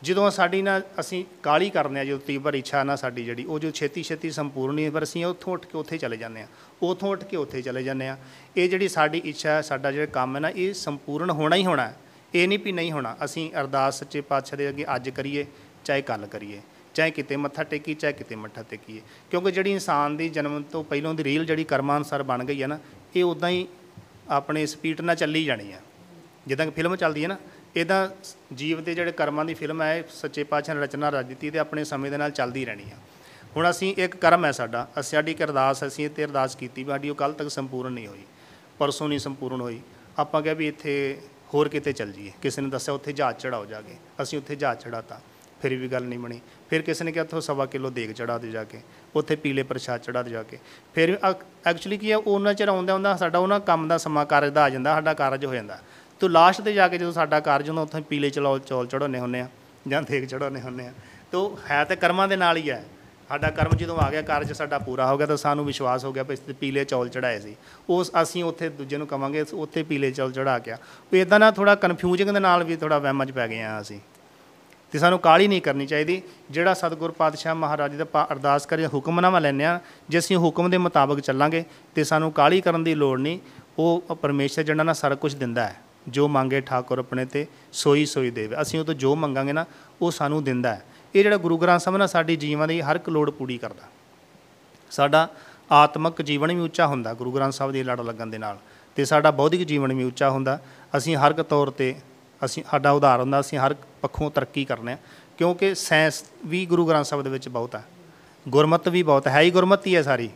ਜਦੋਂ ਸਾਡੀ ਨਾ ਅਸੀਂ ਕਾਲੀ ਕਰਨੇ ਆ ਜਦੋਂ ਤੀਬਰ ਇੱਛਾ ਨਾ ਸਾਡੀ ਜਿਹੜੀ, ਉਹ ਜੋ ਛੇਤੀ ਛੇਤੀ ਸੰਪੂਰਨ ਨਹੀਂ, ਪਰ ਅਸੀਂ ਉੱਥੋਂ ਉੱਠ ਕੇ ਉੱਥੇ ਚਲੇ ਜਾਂਦੇ ਆ ਉੱਥੋਂ ਉੱਠ ਕੇ ਉੱਥੇ ਚਲੇ ਜਾਂਦੇ ਆ ਇਹ ਜਿਹੜੀ ਸਾਡੀ ਇੱਛਾ ਹੈ ਸਾਡਾ ਜਿਹੜਾ ਕੰਮ ਹੈ ਨਾ, ਇਹ ਸੰਪੂਰਨ ਹੋਣਾ ਹੀ ਹੋਣਾ ਹੈ। ਇਹ ਨਹੀਂ ਵੀ ਨਹੀਂ ਹੋਣਾ। ਅਸੀਂ ਅਰਦਾਸ ਸੱਚੇ ਪਾਤਸ਼ਾਹ ਦੇ ਅੱਗੇ ਅੱਜ ਕਰੀਏ, ਚਾਹੇ ਕੱਲ ਕਰੀਏ, ਚਾਹੇ ਕਿਤੇ ਮੱਥਾ ਟੇਕੀ ਚਾਹੇ ਕਿਤੇ ਮੱਥਾ ਟੇਕੀਏ। ਕਿਉਂਕਿ ਜਿਹੜੀ ਇਨਸਾਨ ਦੀ ਜਨਮ ਤੋਂ ਪਹਿਲਾਂ ਦੀ ਰੀਲ ਜਿਹੜੀ ਕਰਮਾਂ ਅਨੁਸਾਰ ਬਣ ਗਈ ਹੈ ਨਾ, ਇਹ ਉਦਾਂ ਹੀ ਆਪਣੇ ਸਪੀਡ ਨਾਲ ਚੱਲੀ ਜਾਣੀ ਆ ਜਿੱਦਾਂ ਕਿ ਫਿਲਮ ਚੱਲਦੀ ਹੈ ਨਾ ਇਦਾਂ ਜੀਵ ਦੇ ਜਿਹੜੇ ਕਰਮਾਂ ਦੀ ਫਿਲਮ ਹੈ, ਇਹ ਸੱਚੇ ਪਾਤਸ਼ਾਹ ਨੇ ਰਚਨਾ ਰਚ ਦਿੱਤੀ ਤੇ ਆਪਣੇ ਸਮੇਂ ਦੇ ਨਾਲ ਚੱਲਦੀ ਰਹਿਣੀ ਆ। ਹੁਣ ਅਸੀਂ, ਇੱਕ ਕਰਮ ਹੈ ਸਾਡਾ, ਅਸੀਂ, ਸਾਡੀ ਇੱਕ ਅਰਦਾਸ, ਅਸੀਂ ਇਹ ਤੇ ਅਰਦਾਸ ਕੀਤੀ ਵੀ ਸਾਡੀ ਉਹ ਕੱਲ ਤੱਕ ਸੰਪੂਰਨ ਨਹੀਂ ਹੋਈ, ਪਰਸੋਂ ਨਹੀਂ ਸੰਪੂਰਨ ਹੋਈ। ਆਪਾਂ ਕਿਹਾ ਵੀ ਇੱਥੇ ਹੋਰ ਕਿਤੇ ਚੱਲ ਜਾਈਏ। ਕਿਸੇ ਨੇ ਦੱਸਿਆ ਉੱਥੇ ਜਹਾਜ਼ ਚੜਾਓ ਜਾ ਕੇ। ਅਸੀਂ ਉੱਥੇ ਜਹਾਜ਼ ਚੜਾਤਾ ਫਿਰ ਵੀ ਗੱਲ ਨਹੀਂ ਬਣੀ। ਫਿਰ ਕਿਸੇ ਨੇ ਕਿਹਾ ਉੱਥੋਂ ਸਵਾ ਕਿਲੋ ਦੇਗ ਚੜਾ ਦੇ ਜਾ ਕੇ, ਉੱਥੇ ਪੀਲੇ ਪ੍ਰਸ਼ਾਦ ਚੜਾ ਦੇ ਜਾ ਕੇ। ਫਿਰ ਐਕਚੁਅਲੀ ਕੀ ਹੈ ਉਹਨਾਂ ਚਿਰ ਆਉਂਦਾ ਹੁੰਦਾ ਸਾਡਾ ਉਹਨਾਂ ਕੰਮ ਦਾ ਸਮਾਂ, ਕਾਰਜ ਦਾ ਆ ਜਾਂਦਾ, ਸਾਡਾ ਕਾਰਜ ਹੋ ਜਾਂਦਾ। ਤੋ ਲਾਸਟ ਤੇ ਜਾ ਕੇ ਜਦੋਂ ਸਾਡਾ ਕਾਰਜ ਹੁੰਦਾ, ਉੱਥੇ ਪੀਲੇ ਚਲੋ ਚੌਲ ਚੜਾਉਂਦੇ ਹੁੰਦੇ ਆ, ਜਾਂ ਦੇਗ ਚੜਾਉਂਦੇ ਹੁੰਦੇ ਆ। ਤੋ ਹੈ ਤੇ ਕਰਮਾਂ ਦੇ ਨਾਲ ਹੀ ਹੈ। ਸਾਡਾ ਕਰਮ ਜਦੋਂ ਆ ਗਿਆ, ਕਾਰਜ ਸਾਡਾ ਪੂਰਾ ਹੋ ਗਿਆ ਤਾਂ ਸਾਨੂੰ ਵਿਸ਼ਵਾਸ ਹੋ ਗਿਆ ਵੀ ਇਸ ਤੇ ਪੀਲੇ ਚੌਲ ਚੜਾਏ ਸੀ। ਉਸ ਅਸੀਂ ਉੱਥੇ ਦੂਜੇ ਨੂੰ ਕਵਾਂਗੇ ਉੱਥੇ ਪੀਲੇ ਚੌਲ ਚੜਾ ਕੇ ਆ। ਵੀ ਇਦਾਂ ਨਾ ਥੋੜਾ ਕਨਫਿਊਜ਼ਿੰਗ ਦੇ ਨਾਲ ਵੀ ਥੋੜਾ ਵਹਿਮਾਂ 'ਚ ਪੈ ਗਏ ਆ ਅਸੀਂ। ਤੇ ਸਾਨੂੰ ਕਾਹਲੀ ਨਹੀਂ ਕਰਨੀ ਚਾਹੀਦੀ। ਜਿਹੜਾ ਸਤਿਗੁਰ ਪਾਤਸ਼ਾਹ ਮਹਾਰਾਜ ਦਾ ਆਪਾਂ ਅਰਦਾਸ ਕਰੀ, ਹੁਕਮਨਾਮਾ ਲੈਂਦੇ ਆ, ਜੇ ਅਸੀਂ ਹੁਕਮ ਦੇ ਮੁਤਾਬਕ ਚੱਲਾਂਗੇ ਤੇ ਸਾਨੂੰ ਕਾਹਲੀ ਕਰਨ ਦੀ ਲੋੜ ਨਹੀਂ, ਉਹ ਪਰਮੇਸ਼ਰ ਜਿਹੜਾ ਨਾ ਸਾਰਾ ਕੁਝ ਦਿੰਦਾ ਹੈ। ਜੋ ਮੰਗੇ ਠਾਕੁਰ ਆਪਣੇ ਤੇ, ਸੋਈ ਸੋਈ ਦੇਵੇ। ਅਸੀਂ ਉਹ ਤੋਂ ਜੋ ਮੰਗਾਂਗੇ ਨਾ, ਉਹ ਸਾਨੂੰ ਦਿੰਦਾ ਹੈ। ਇਹ ਜਿਹੜਾ ਗੁਰੂ ਗ੍ਰੰਥ ਸਾਹਿਬ ਨਾ ਸਾਡੀ ਜੀਵਨ ਦੀ ਹਰ ਇੱਕ ਲੋੜ ਪੂਰੀ ਕਰਦਾ। ਸਾਡਾ ਆਤਮਿਕ ਜੀਵਨ ਵੀ ਉੱਚਾ ਹੁੰਦਾ ਗੁਰੂ ਗ੍ਰੰਥ ਸਾਹਿਬ ਦੀ ਲੜ ਲੱਗਣ ਦੇ ਨਾਲ। ਤੇ ਸਾਡਾ ਬੌਧਿਕ ਜੀਵਨ ਵੀ ਉੱਚਾ ਹੁੰਦਾ। ਅਸੀਂ ਹਰ ਇੱਕ ਤੌਰ ਤੇ, ਅਸੀਂ ਸਾਡਾ ਉਦਾਹਰਨ ਹੁੰਦਾ, ਅਸੀਂ ਹਰ ਪੱਖੋਂ ਤਰੱਕੀ ਕਰਨੇ ਆ। ਕਿਉਂਕਿ ਸਾਇੰਸ ਵੀ ਗੁਰੂ ਗ੍ਰੰਥ ਸਾਹਿਬ ਦੇ ਵਿੱਚ ਬਹੁਤ ਹੈ ਗੁਰਮਤ ਵੀ ਬਹੁਤ ਹੈ। ਹੀ ਗੁਰਮਤੀ ਹੈ ਸਾਰੀ।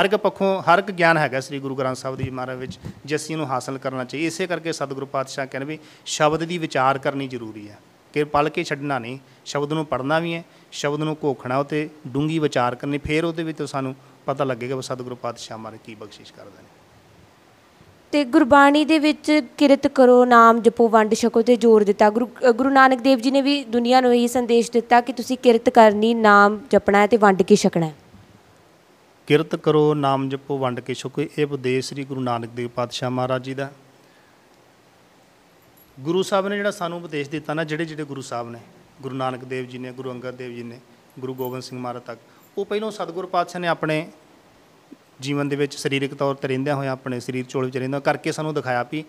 ਹਰ ਇੱਕ ਪੱਖੋਂ ਹਰ ਇੱਕ ਗਿਆਨ ਹੈਗਾ ਸ੍ਰੀ ਗੁਰੂ ਗ੍ਰੰਥ ਸਾਹਿਬ ਦੀ ਮਹਾਰਾਜ ਵਿੱਚ ਜੇ ਅਸੀਂ ਇਹਨੂੰ ਹਾਸਲ ਕਰਨਾ ਚਾਹੀਏ। ਇਸੇ ਕਰਕੇ ਸਤਿਗੁਰੂ ਪਾਤਸ਼ਾਹ ਕਹਿੰਦੇ ਵੀ ਸ਼ਬਦ ਦੀ ਵਿਚਾਰ ਕਰਨੀ ਜ਼ਰੂਰੀ ਹੈ। ਕਿ ਪਲ ਕੇ ਛੱਡਣਾ ਨਹੀਂ ਸ਼ਬਦ ਨੂੰ ਪੜ੍ਹਨਾ ਵੀ ਹੈ ਸ਼ਬਦ ਨੂੰ ਘੋਖਣਾ ਉਤੇ ਡੂੰਗੀ ਵਿਚਾਰ ਕਰਨੀ ਫਿਰ ਉਹਦੇ ਵਿੱਚ ਸਾਨੂੰ ਪਤਾ ਲੱਗੇਗਾ ਵੀ ਸਤਿਗੁਰੂ ਪਾਤਸ਼ਾਹ ਮਾਰੇ ਕੀ ਬਖਸ਼ਿਸ਼ ਕਰਦੇ ਨੇ। ਤੇ ਗੁਰਬਾਣੀ ਦੇ ਵਿੱਚ ਕਿਰਤ ਕਰੋ ਨਾਮ ਜਪੋ ਵੰਡ ਛਕੋ ਤੇ ਜ਼ੋਰ ਦਿੱਤਾ। ਗੁਰੂ ਅ, ਗੁਰੂ ਨਾਨਕ ਦੇਵ ਜੀ ਨੇ ਵੀ ਦੁਨੀਆ ਨੂੰ ਇਹ ਸੰਦੇਸ਼ ਦਿੱਤਾ ਕਿ ਤੁਸੀਂ ਕਿਰਤ ਕਰਨੀ ਨਾਮ ਜਪਣਾ ਹੈ ਤੇ ਵੰਡ ਕੇ ਛਕਣਾ ਹੈ। ਕਿਰਤ ਕਰੋ, ਨਾਮ ਜਪੋ, ਵੰਡ ਕੇ ਛਕੋ। ਇਹ ਉਪਦੇਸ਼ ਸ੍ਰੀ ਗੁਰੂ ਨਾਨਕ ਦੇਵ ਪਾਤਸ਼ਾਹ ਮਹਾਰਾਜ ਜੀ ਦਾ। ਗੁਰੂ ਸਾਹਿਬ ਨੇ ਜਿਹੜਾ ਸਾਨੂੰ ਉਪਦੇਸ਼ ਦਿੱਤਾ ਨਾ, ਜਿਹੜੇ ਜਿਹੜੇ ਗੁਰੂ ਸਾਹਿਬ ਨੇ, ਗੁਰੂ ਨਾਨਕ ਦੇਵ ਜੀ ਨੇ, ਗੁਰੂ ਅੰਗਦ ਦੇਵ ਜੀ ਨੇ, ਗੁਰੂ ਗੋਬਿੰਦ ਸਿੰਘ ਮਹਾਰਾਜ ਤੱਕ, ਉਹ ਪਹਿਲੋਂ ਸਤਿਗੁਰੂ ਪਾਤਸ਼ਾਹ ਨੇ ਆਪਣੇ ਜੀਵਨ ਦੇ ਵਿੱਚ ਸਰੀਰਕ ਤੌਰ ਤੇ ਰਹਿੰਦਿਆਂ ਹੋਇਆਂ ਆਪਣੇ ਸਰੀਰ ਚੋਲ ਵਿੱਚ ਰਹਿੰਦਾ ਕਰਕੇ ਸਾਨੂੰ ਦਿਖਾਇਆ ਵੀ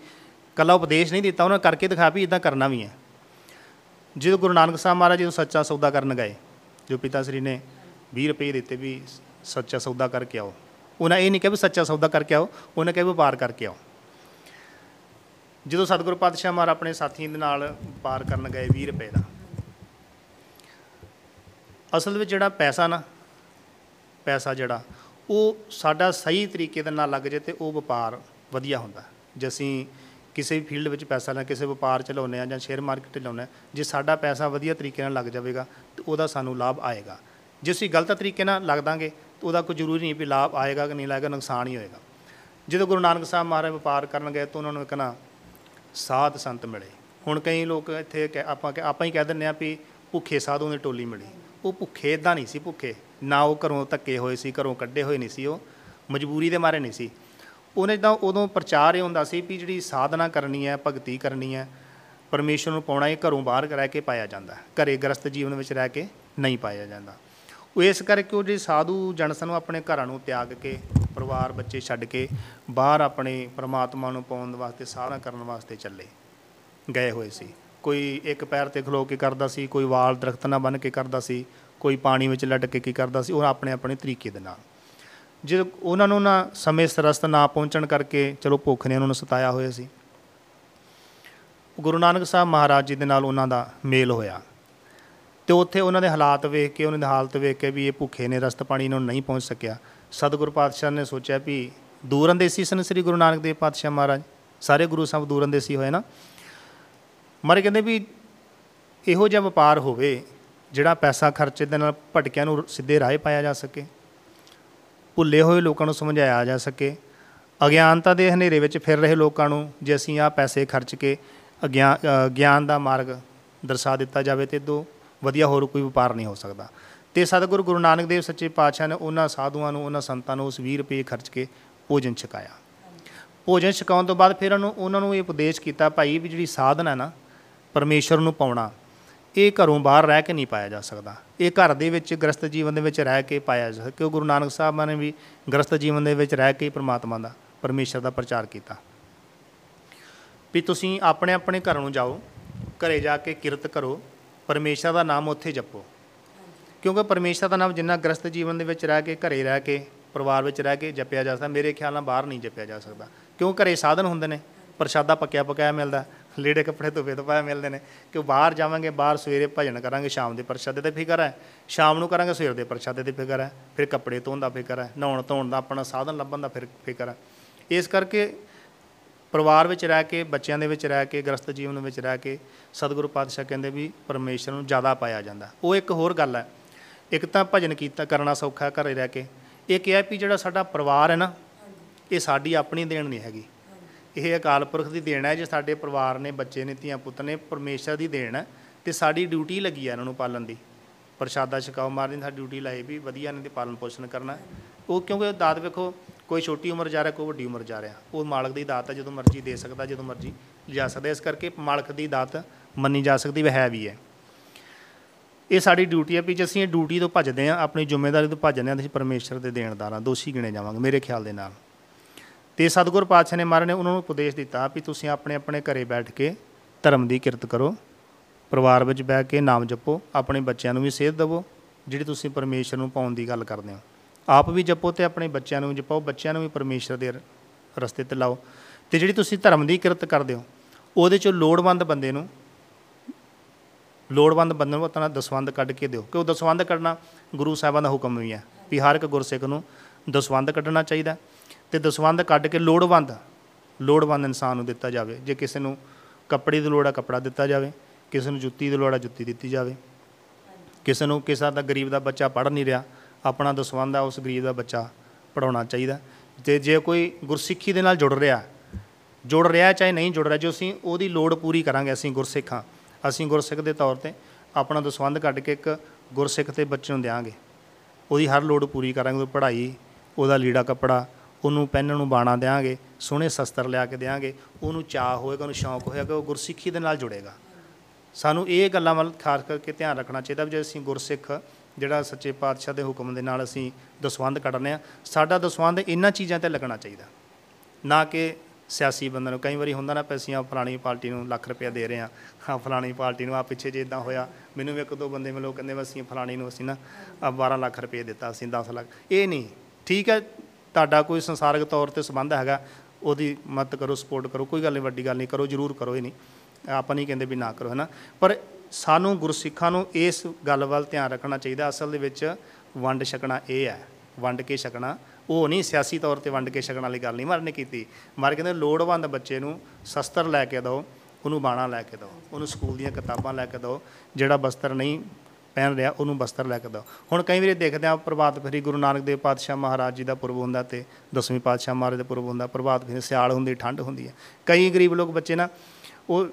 ਕੱਲਾ ਉਪਦੇਸ਼ ਨਹੀਂ ਦਿੱਤਾ, ਉਹਨਾਂ ਕਰਕੇ ਦਿਖਾਇਆ ਵੀ ਇਦਾਂ ਕਰਨਾ ਵੀ ਹੈ। ਜਦੋਂ ਗੁਰੂ ਨਾਨਕ ਸਾਹਿਬ ਮਹਾਰਾਜ ਜਦੋਂ ਸੱਚਾ ਸੌਦਾ ਕਰਨ ਗਏ, ਜੋ ਪਿਤਾ ਸ੍ਰੀ ਨੇ 20 ਰੁਪਏ ਦਿੱਤੇ ਵੀ ਸੱਚਾ ਸੌਦਾ ਕਰਕੇ ਆਓ। ਉਹਨਾਂ ਇਹ ਨਹੀਂ ਕਿਹਾ ਵੀ ਸੱਚਾ ਸੌਦਾ ਕਰਕੇ ਆਓ, ਉਹਨਾਂ ਕਿਹਾ ਵਪਾਰ ਕਰਕੇ ਆਓ। ਜਦੋਂ ਸਤਿਗੁਰੂ ਪਾਤਸ਼ਾਹ ਮਹਾਰਾਜ ਆਪਣੇ ਸਾਥੀਆਂ ਦੇ ਨਾਲ ਵਪਾਰ ਕਰਨ ਗਏ 20 ਰੁਪਏ ਦਾ, ਅਸਲ ਵਿੱਚ ਜਿਹੜਾ ਪੈਸਾ ਨਾ, ਪੈਸਾ ਜਿਹੜਾ, ਉਹ ਸਾਡਾ ਸਹੀ ਤਰੀਕੇ ਦੇ ਨਾਲ ਲੱਗ ਜੇ ਤੇ ਉਹ ਵਪਾਰ ਵਧੀਆ ਹੁੰਦਾ। ਜੇ ਅਸੀਂ ਕਿਸੇ ਵੀ ਫੀਲਡ ਵਿੱਚ ਪੈਸਾ ਲਾ, ਕਿਸੇ ਵਪਾਰ ਚ ਲਾਉਂਦੇ ਆ ਜਾਂ ਸ਼ੇਅਰ ਮਾਰਕੀਟ 'ਚ ਲਾਉਂਦੇ ਆ ਜੇ ਸਾਡਾ ਪੈਸਾ ਵਧੀਆ ਤਰੀਕੇ ਨਾਲ ਲੱਗ ਜਾਵੇਗਾ, ਤੇ ਉਹਦਾ ਸਾਨੂੰ ਲਾਭ ਆਏਗਾ। ਜੇ ਅਸੀਂ ਗਲਤ ਤਰੀਕੇ ਨਾਲ ਲੱਗ ਦਾਂਗੇ ਤਾਂ ਉਹਦਾ ਕੋਈ ਜ਼ਰੂਰੀ ਨਹੀਂ ਵੀ ਲਾਭ ਆਏਗਾ ਕਿ ਨਹੀਂ ਲਾਏਗਾ, ਨੁਕਸਾਨ ਹੀ ਹੋਏਗਾ। ਜਦੋਂ ਗੁਰੂ ਨਾਨਕ ਸਾਹਿਬ ਮਹਾਰਾਜ ਵਪਾਰ ਕਰਨ ਗਏ ਤਾਂ ਉਹਨਾਂ ਨੂੰ ਇੱਕ ਨਾ ਸਾਧ ਸੰਤ ਮਿਲੇ। ਹੁਣ ਕਈ ਲੋਕ ਇੱਥੇ ਕਹਿ- ਆਪਾਂ ਕਹਿ- ਆਪਾਂ ਹੀ ਕਹਿ ਦਿੰਦੇ ਆ ਵੀ ਭੁੱਖੇ ਸਾਧੂਆਂ ਦੀ ਟੋਲੀ ਮਿਲੀ। ਉਹ ਭੁੱਖੇ ਇਦਾਂ ਨਹੀਂ ਸੀ ਭੁੱਖੇ। ਨਾ ਉਹ ਘਰੋਂ ਧੱਕੇ ਹੋਏ ਸੀ, ਘਰੋਂ ਕੱਢੇ ਹੋਏ ਨਹੀਂ ਸੀ, ਉਹ ਮਜਬੂਰੀ ਦੇ ਮਾਰੇ ਨਹੀਂ ਸੀ। ਉਹਨੇ ਤਾਂ ਉਦੋਂ ਪ੍ਰਚਾਰ ਇਹ ਹੁੰਦਾ ਸੀ ਵੀ ਜਿਹੜੀ ਸਾਧਨਾ ਕਰਨੀ ਹੈ, ਭਗਤੀ ਕਰਨੀ ਹੈ, ਪਰਮੇਸ਼ਰ ਨੂੰ ਪਾਉਣਾ ਇਹ ਘਰੋਂ ਬਾਹਰ ਰਹਿ ਕੇ ਪਾਇਆ ਜਾਂਦਾ। ਹੈ। ਘਰੇ ਗ੍ਰਸਤ ਜੀਵਨ ਵਿੱਚ ਰਹਿ ਕੇ ਨਹੀਂ ਪਾਇਆ ਜਾਂਦਾ। ਉਹ ਇਸ ਕਰਕੇ ਉਹ ਜਿਹੜੇ ਸਾਧੂ ਜਨ ਸਨ, ਉਹ ਆਪਣੇ ਘਰਾਂ ਨੂੰ ਤਿਆਗ ਕੇ, ਪਰਿਵਾਰ, ਬੱਚੇ ਛੱਡ ਕੇ ਬਾਹਰ ਆਪਣੇ ਪ੍ਰਮਾਤਮਾ ਨੂੰ ਪਾਉਣ ਵਾਸਤੇ, ਸਾਧਨਾ ਕਰਨ ਵਾਸਤੇ ਚੱਲੇ। ਗਏ ਹੋਏ ਸੀ। ਕੋਈ ਇੱਕ ਪੈਰ ਤੇ ਖਲੋ ਕੇ ਕਰਦਾ ਸੀ, ਕੋਈ ਵਾਲ ਦਰਖਤ ਨਾਲ ਬੰਨ ਕੇ ਕਰਦਾ ਸੀ, ਕੋਈ ਪਾਣੀ ਵਿੱਚ ਲਟਕ ਕੇ ਕੀ ਕਰਦਾ ਸੀ, ਉਹ ਆਪਣੇ ਆਪਣੇ ਤਰੀਕੇ ਦੇ ਨਾਲ। ਜਦੋਂ ਉਹਨਾਂ ਨੂੰ ਨਾ ਸਮੇਂ ਸਰਸਤ ਨਾ ਪਹੁੰਚਣ ਕਰਕੇ, ਚਲੋ ਭੁੱਖ ਨੇ ਉਹਨਾਂ ਨੂੰ ਸਤਾਇਆ ਹੋਇਆ ਸੀ। ਗੁਰੂ ਨਾਨਕ ਸਾਹਿਬ ਮਹਾਰਾਜ ਜੀ ਦੇ ਨਾਲ ਉਹਨਾਂ ਦਾ ਮੇਲ ਹੋਇਆ। ਤੇ ਉੱਥੇ ਉਹਨਾਂ ਦੇ ਹਾਲਾਤ ਵੇਖ ਕੇ ਉਹਨਾਂ ਦੀ ਹਾਲਤ ਵੇਖ ਕੇ ਵੀ ਇਹ ਭੁੱਖੇ ਨੇ ਰਸਤ ਪਾਣੀ ਇਹਨਾਂ ਨੂੰ ਨਹੀਂ ਪਹੁੰਚ ਸਕਿਆ। ਸਤਿਗੁਰੂ ਪਾਤਸ਼ਾਹ ਨੇ ਸੋਚਿਆ ਵੀ ਦੂਰ ਅੰਦੇਸੀ ਸਨ ਸ੍ਰੀ ਗੁਰੂ ਨਾਨਕ ਦੇਵ ਪਾਤਸ਼ਾਹ ਮਹਾਰਾਜ। ਸਾਰੇ ਗੁਰੂ ਸਾਹਿਬ ਦੂਰ ਅੰਦੇਸੀ ਹੋਏ ਨਾ। ਮਾਰੇ ਕਹਿੰਦੇ ਵੀ ਇਹੋ ਜਿਹਾ ਵਪਾਰ ਹੋਵੇ ਜਿਹੜਾ ਪੈਸਾ ਖਰਚੇ ਦੇ ਨਾਲ ਭਟਕਿਆਂ ਨੂੰ ਸਿੱਧੇ ਰਾਹ ਪਾਇਆ ਜਾ ਸਕੇ ਭੁੱਲੇ ਹੋਏ ਲੋਕਾਂ ਨੂੰ ਸਮਝਾਇਆ ਜਾ ਸਕੇ ਅਗਿਆਨਤਾ ਦੇ ਹਨੇਰੇ ਵਿੱਚ ਫਿਰ ਰਹੇ ਲੋਕਾਂ ਨੂੰ ਜੇ ਅਸੀਂ ਆ ਪੈਸੇ ਖਰਚ ਕੇ ਅਗਿਆ- ਅ, ਗਿਆਨ ਦਾ ਮਾਰਗ ਦਰਸਾ ਦਿੱਤਾ ਜਾਵੇ ਤੇ ਦੋ ਵਧੀਆ ਹੋਰ ਕੋਈ ਵਪਾਰ ਨਹੀਂ ਹੋ ਸਕਦਾ। ਤੇ ਸਤਿਗੁਰੂ ਗੁਰੂ ਨਾਨਕ ਦੇਵ ਸੱਚੇ ਪਾਤਸ਼ਾਹ ਨੇ ਉਹਨਾਂ ਸਾਧੂਆਂ ਨੂੰ, ਉਹਨਾਂ ਸੰਤਾਂ ਨੂੰ ਉਸ 20 ਰੁਪਏ ਖਰਚ ਕੇ ਭੋਜਨ ਛਕਾਇਆ। ਭੋਜਨ ਛਕਾਉਣ ਤੋਂ ਬਾਅਦ ਫਿਰ ਉਹਨੂੰ, ਉਹਨਾਂ ਨੂੰ ਇਹ ਉਪਦੇਸ਼ ਕੀਤਾ, ਭਾਈ, ਵੀ ਜਿਹੜੀ ਸਾਧਨਾ ਹੈ ਨਾ ਪਰਮੇਸ਼ਰ ਨੂੰ ਪਾਉਣਾ, ਇਹ ਘਰੋਂ ਬਾਹਰ ਰਹਿ ਕੇ ਨਹੀਂ ਪਾਇਆ ਜਾ ਸਕਦਾ। ਇਹ ਘਰ ਦੇ ਵਿੱਚ ਗ੍ਰਸਤ ਜੀਵਨ ਦੇ ਵਿੱਚ ਰਹਿ ਕੇ ਪਾਇਆ ਜਾ ਸਕਦਾ ਕਿਉਂ ਗੁਰੂ ਨਾਨਕ ਸਾਹਿਬ ਨੇ ਵੀ ਗ੍ਰਸਤ ਜੀਵਨ ਦੇ ਵਿੱਚ ਰਹਿ ਕੇ ਹੀ ਪ੍ਰਮਾਤਮਾ ਦਾ ਪਰਮੇਸ਼ਰ ਦਾ ਪ੍ਰਚਾਰ ਕੀਤਾ। ਵੀ ਤੁਸੀਂ ਆਪਣੇ ਆਪਣੇ ਘਰਾਂ ਨੂੰ ਜਾਓ, ਘਰੇ ਜਾ ਕੇ ਕਿਰਤ ਕਰੋ ਪਰਮੇਸ਼ਰ ਦਾ ਨਾਮ ਉੱਥੇ ਜਪੋ। ਕਿਉਂਕਿ ਪਰਮੇਸ਼ਰ ਦਾ ਨਾਮ ਜਿੰਨਾ ਗ੍ਰਸਤ ਜੀਵਨ ਦੇ ਵਿੱਚ ਰਹਿ ਕੇ, ਘਰੇ ਰਹਿ ਕੇ, ਪਰਿਵਾਰ ਵਿੱਚ ਰਹਿ ਕੇ ਜਪਿਆ ਜਾ ਸਕਦਾ, ਮੇਰੇ ਖਿਆਲ ਨਾਲ ਬਾਹਰ ਨਹੀਂ ਜਪਿਆ ਜਾ ਸਕਦਾ। ਕਿਉਂ? ਘਰੇ ਸਾਧਨ ਹੁੰਦੇ ਨੇ, ਪ੍ਰਸ਼ਾਦਾ ਪੱਕਿਆ ਪਕਾਇਆ ਮਿਲਦਾ, ਲੀੜੇ ਕੱਪੜੇ ਧੋਵੇ ਧੋਪਾਏ ਮਿਲਦੇ ਨੇ। ਕਿ ਬਾਹਰ ਜਾਵਾਂਗੇ, ਬਾਹਰ ਸਵੇਰੇ ਭਜਨ ਕਰਾਂਗੇ, ਸ਼ਾਮ ਦੇ ਪ੍ਰਸ਼ਾਦੇ ਤੇ ਫਿਕਰ ਹੈ। ਸ਼ਾਮ ਨੂੰ ਕਰਾਂਗੇ, ਸਵੇਰ ਦੇ ਪ੍ਰਸ਼ਾਦੇ ਤੇ ਫਿਕਰ ਹੈ। ਫਿਰ ਕੱਪੜੇ ਧੋਣ ਦਾ ਫਿਕਰ ਹੈ, ਨਹਾਉਣ ਧੋਣ ਦਾ ਆਪਣਾ ਸਾਧਨ ਲੱਭਣ ਦਾ ਫਿਰ ਫਿਕਰ ਹੈ। ਇਸ ਕਰਕੇ ਪਰਿਵਾਰ ਵਿੱਚ ਰਹਿ ਕੇ, ਬੱਚਿਆਂ ਦੇ ਵਿੱਚ ਰਹਿ ਕੇ, ਗ੍ਰਸਤ ਜੀਵਨ ਵਿੱਚ ਰਹਿ ਕੇ ਸਤਿਗੁਰੂ ਪਾਤਸ਼ਾਹ ਕਹਿੰਦੇ ਵੀ ਪਰਮੇਸ਼ਰ ਨੂੰ ਜ਼ਿਆਦਾ ਪਾਇਆ ਜਾਂਦਾ। ਉਹ ਇੱਕ ਹੋਰ ਗੱਲ ਹੈ। ਇੱਕ ਤਾਂ ਭਜਨ ਕੀਤਾ ਕਰਨਾ ਸੌਖਾ ਹੈ ਘਰੇ ਰਹਿ ਕੇ। ਇੱਕ ਇਹ ਹੈ ਵੀ ਜਿਹੜਾ ਸਾਡਾ ਪਰਿਵਾਰ ਹੈ ਨਾ, ਇਹ ਸਾਡੀ ਆਪਣੀ ਦੇਣ ਨਹੀਂ ਹੈਗੀ। ਇਹ ਅਕਾਲ ਪੁਰਖ ਦੀ ਦੇਣ ਹੈ, ਜੇ ਸਾਡੇ ਪਰਿਵਾਰ ਨੇ, ਬੱਚੇ ਨੇ, ਧੀਆਂ ਪੁੱਤ ਨੇ ਪਰਮੇਸ਼ਰ ਦੀ ਦੇਣ ਹੈ ਤੇ ਸਾਡੀ ਡਿਊਟੀ ਲੱਗੀ ਹੈ ਇਹਨਾਂ ਨੂੰ ਪਾਲਣ ਦੀ। ਪ੍ਰਸ਼ਾਦਾ ਛਕਾਓ ਮਾਰਨੀ ਸਾਡੀ ਡਿਊਟੀ ਲਾਈ ਵੀ ਵਧੀਆ ਇਹਨਾਂ ਦੀ ਪਾਲਣ ਪੋਸ਼ਣ ਕਰਨਾ। ਉਹ ਕਿਉਂਕਿ ਦਾਤ ਵੇਖੋ ਕੋਈ ਛੋਟੀ ਉਮਰ ਜਾ ਰਿਹਾ, ਕੋਈ ਵੱਡੀ ਉਮਰ ਜਾ ਰਿਹਾ। ਉਹ ਮਾਲਕ ਦੀ ਦਾਤ ਹੈ ਜਦੋਂ ਮਰਜ਼ੀ ਦੇ ਸਕਦਾ, ਜਦੋਂ ਮਰਜ਼ੀ ਲਿਜਾ ਸਕਦਾ। ਇਸ ਕਰਕੇ ਮਾਲਕ ਦੀ ਦਾਤ ਮੰਨੀ ਜਾ ਸਕਦੀ, ਵਹ ਹੈ ਵੀ ਹੈ। ਇਹ ਸਾਡੀ ਡਿਊਟੀ ਹੈ, ਵੀ ਜੇ ਅਸੀਂ ਇਹ ਡਿਊਟੀ ਤੋਂ ਭੱਜਦੇ ਹਾਂ, ਆਪਣੀ ਜ਼ਿੰਮੇਵਾਰੀ ਤੋਂ ਭੱਜਦੇ ਹਾਂ, ਤਾਂ ਅਸੀਂ ਪਰਮੇਸ਼ਰ ਦੇ ਦੇਣਦਾਰ ਹਾਂ ਦੋਸ਼ੀ ਗਿਣੇ ਜਾਵਾਂਗੇ, ਮੇਰੇ ਖਿਆਲ ਦੇ ਨਾਲ। ਤੇ ਸਤਿਗੁਰ ਪਾਤਸ਼ਾਹ ਨੇ ਮਹਾਰਾਜ ਨੇ ਉਹਨਾਂ ਨੂੰ ਉਪਦੇਸ਼ ਦਿੱਤਾ ਵੀ ਤੁਸੀਂ ਆਪਣੇ ਆਪਣੇ ਘਰੇ ਬੈਠ ਕੇ ਧਰਮ ਦੀ ਕਿਰਤ ਕਰੋ, ਪਰਿਵਾਰ ਵਿੱਚ ਬਹਿ ਕੇ ਨਾਮ ਜਪੋ, ਆਪਣੇ ਬੱਚਿਆਂ ਨੂੰ ਵੀ ਸੇਧ ਦਿਵੋ, ਜਿਹੜੀ ਤੁਸੀਂ ਪਰਮੇਸ਼ਰ ਨੂੰ ਪਾਉਣ ਦੀ ਗੱਲ ਕਰਦੇ ਹੋ। ਆਪ ਵੀ ਜਪੋ ਤੇ ਆਪਣੇ ਬੱਚਿਆਂ ਨੂੰ ਵੀ ਜਪਾਓ, ਬੱਚਿਆਂ ਨੂੰ ਵੀ ਪਰਮੇਸ਼ਰ ਦੇ ਰ- ਰਸਤੇ ਤੇ ਲਾਓ। ਤੇ ਜਿਹੜੀ ਤੁਸੀਂ ਧਰਮ ਦੀ ਕਿਰਤ ਕਰਦੇ ਹੋ, ਉਹਦੇ ਚੋਂ ਲੋੜਵੰਦ ਬੰਦੇ ਨੂੰ, ਲੋੜਵੰਦ ਬੰਦੇ ਨੂੰ ਆਪਣਾ ਦਸਵੰਦ ਕੱਢ ਕੇ ਦਿਓ। ਕਿਉਂ ਦਸਵੰਦ ਕੱਢਣਾ? ਗੁਰੂ ਸਾਹਿਬਾਂ ਦਾ ਹੁਕਮ ਵੀ ਹੈ ਵੀ ਹਰ ਇੱਕ ਗੁਰਸਿੱਖ ਨੂੰ ਦਸਵੰਦ ਕੱਢਣਾ ਚਾਹੀਦਾ। ਤੇ ਦਸਵੰਦ ਕੱਢ ਕੇ ਲੋੜਵੰਦ ਲੋੜਵੰਦ ਇਨਸਾਨ ਨੂੰ ਦਿੱਤਾ ਜਾਵੇ। ਜੇ ਕਿਸੇ ਨੂੰ ਕੱਪੜੇ ਦੀ ਲੋੜ ਆ, ਕੱਪੜਾ ਦਿੱਤਾ ਜਾਵੇ। ਕਿਸੇ ਨੂੰ ਜੁੱਤੀ ਦੀ ਲੋੜ ਆ, ਜੁੱਤੀ ਦਿੱਤੀ ਜਾਵੇ। ਕਿਸੇ ਨੂੰ, ਕਿਸੇ ਦਾ ਗਰੀਬ ਦਾ ਬੱਚਾ ਪੜ੍ਹ ਨਹੀਂ ਰਿਹਾ ਆਪਣਾ ਦਸਵੰਦ ਆ, ਉਸ ਗਰੀਬ ਦਾ ਬੱਚਾ ਪੜਾਉਣਾ ਚਾਹੀਦਾ। ਤੇ ਜੇ ਕੋਈ ਗੁਰਸਿੱਖੀ ਦੇ ਨਾਲ ਜੁੜ ਰਿਹਾ ਜੁੜ ਰਿਹਾ ਚਾਹੇ ਨਹੀਂ ਜੁੜ ਰਿਹਾ, ਜੋ ਅਸੀਂ ਉਹਦੀ ਲੋੜ ਪੂਰੀ ਕਰਾਂਗੇ, ਅਸੀਂ ਗੁਰਸਿੱਖ ਹਾਂ ਅਸੀਂ ਗੁਰਸਿੱਖ ਦੇ ਤੌਰ ਤੇ ਆਪਣਾ ਦਸਵੰਦ ਕੱਢ ਕੇ ਇੱਕ ਗੁਰਸਿੱਖ ਤੇ ਬੱਚੇ ਨੂੰ ਦਿਆਂਗੇ। ਉਹਦੀ ਹਰ ਲੋੜ ਪੂਰੀ ਕਰਾਂਗੇ, ਉਹਦੀ ਪੜ੍ਹਾਈ, ਉਹਦਾ ਲੀੜਾ ਕੱਪੜਾ, ਉਹਨੂੰ ਪਹਿਨਣ ਨੂੰ ਬਾਣਾ ਦਿਆਂਗੇ, ਸੋਹਣੇ ਸ਼ਸਤਰ ਲਿਆ ਕੇ ਦਿਆਂਗੇ, ਉਹਨੂੰ ਚਾਹ ਹੋਏਗਾ, ਉਹਨੂੰ ਸ਼ੌਂਕ ਹੋਏਗਾ, ਉਹ ਗੁਰਸਿੱਖੀ ਦੇ ਨਾਲ ਜੁੜੇਗਾ। ਸਾਨੂੰ ਇਹ ਗੱਲਾਂ ਵੱਲ ਖਾਸ ਕਰਕੇ ਧਿਆਨ ਰੱਖਣਾ ਚਾਹੀਦਾ ਵੀ ਜੇ ਅਸੀਂ ਗੁਰਸਿੱਖ ਜਿਹੜਾ ਸੱਚੇ ਪਾਤਸ਼ਾਹ ਦੇ ਹੁਕਮ ਦੇ ਨਾਲ ਅਸੀਂ ਦਸਵੰਧ ਕੱਢਨੇ ਆ ਸਾਡਾ ਦਸਵੰਧ ਇਹਨਾਂ ਚੀਜ਼ਾਂ ਤੇ ਲੱਗਣਾ ਚਾਹੀਦਾ। ਨਾ ਕਿ ਸਿਆਸੀ ਬੰਦੇ ਨੂੰ, ਕਈ ਵਾਰੀ ਹੁੰਦਾ ਨਾ ਪੈਸੀਆਂ ਫਲਾਣੀ ਪਾਰਟੀ ਨੂੰ ਲੱਖ ਰੁਪਇਆ ਦੇ ਰਹੇ ਆ ਹਾਂ ਫਲਾਣੀ ਪਾਰਟੀ ਨੂੰ ਆ ਪਿੱਛੇ ਜੇ ਇਦਾਂ ਹੋਇਆ, ਮੈਨੂੰ ਵੀ ਇੱਕ ਦੋ ਬੰਦੇ ਮਿਲੋ ਕਹਿੰਦੇ ਵੀ ਅਸੀਂ ਫਲਾਣੀ ਨੂੰ ਅਸੀਂ ਨਾ ਆਹ 12 ਲੱਖ ਰੁਪਏ ਦਿੱਤਾ, ਅਸੀਂ 10 ਲੱਖ। ਇਹ ਨਹੀਂ, ਠੀਕ ਹੈ, ਤੁਹਾਡਾ ਕੋਈ ਸੰਸਾਰਿਕ ਤੌਰ ਤੇ ਸੰਬੰਧ ਹੈਗਾ, ਉਹਦੀ ਮਦਦ ਕਰੋ ਸਪੋਰਟ ਕਰੋ, ਕੋਈ ਗੱਲ ਨਹੀਂ, ਵੱਡੀ ਗੱਲ ਨਹੀਂ, ਕਰੋ, ਜਰੂਰ ਕਰੋ, ਇਹ ਨਹੀਂ। ਆਪਾਂ ਨਹੀਂ ਕਹਿੰਦੇ ਵੀ ਨਾ ਕਰੋ ਹੈ ਨਾ ਪਰ ਸਾਨੂੰ ਗੁਰਸਿੱਖਾਂ ਨੂੰ ਇਸ ਗੱਲ ਵੱਲ ਧਿਆਨ ਰੱਖਣਾ ਚਾਹੀਦਾ। ਅਸਲ ਦੇ ਵਿੱਚ ਵੰਡ ਛਕਣਾ ਇਹ ਹੈ, ਵੰਡ ਕੇ ਛਕਣਾ। ਉਹ ਨਹੀਂ ਸਿਆਸੀ ਤੌਰ ਤੇ ਵੰਡ ਕੇ ਛਕਣ ਵਾਲੀ ਗੱਲ ਨਹੀਂ ਮਰ ਨੇ ਕੀਤੀ। ਮਰ ਕਹਿੰਦੇ, ਲੋੜਵੰਦ ਬੱਚੇ ਨੂੰ ਸ਼ਸਤਰ ਲੈ ਕੇ ਦਿਓ, ਉਹਨੂੰ ਬਾਣਾ ਲੈ ਕੇ ਦਿਓ, ਉਹਨੂੰ ਸਕੂਲ ਦੀਆਂ ਕਿਤਾਬਾਂ ਲੈ ਕੇ ਦਿਓ, ਜਿਹੜਾ ਬਸਤਰ ਨਹੀਂ ਪਹਿਨ ਰਿਹਾ, ਉਹਨੂੰ ਬਸਤਰ ਲੈ ਕੇ ਦਿਓ। ਹੁਣ ਕਈ ਵਾਰੀ ਦੇਖਦੇ ਆ ਪ੍ਰਭਾਤ ਫੇਰੀ ਗੁਰੂ ਨਾਨਕ ਦੇਵ ਪਾਤਸ਼ਾਹ ਮਹਾਰਾਜ ਜੀ ਦਾ ਪੁਰਬ ਹੁੰਦਾ ਤੇ ਦਸਵੇਂ ਪਾਤਸ਼ਾਹ ਮਹਾਰਾਜ ਦਾ ਪੁਰਬ ਹੁੰਦਾ, ਪ੍ਰਭਾਤ ਫੇਰੀ ਸਿਆਲ ਹੁੰਦੀ ਠੰਡ ਹੁੰਦੀ ਹੈ। ਕਈ ਗਰੀਬ ਲੋਕ ਬੱਚੇ ਨਾ, ਉਹ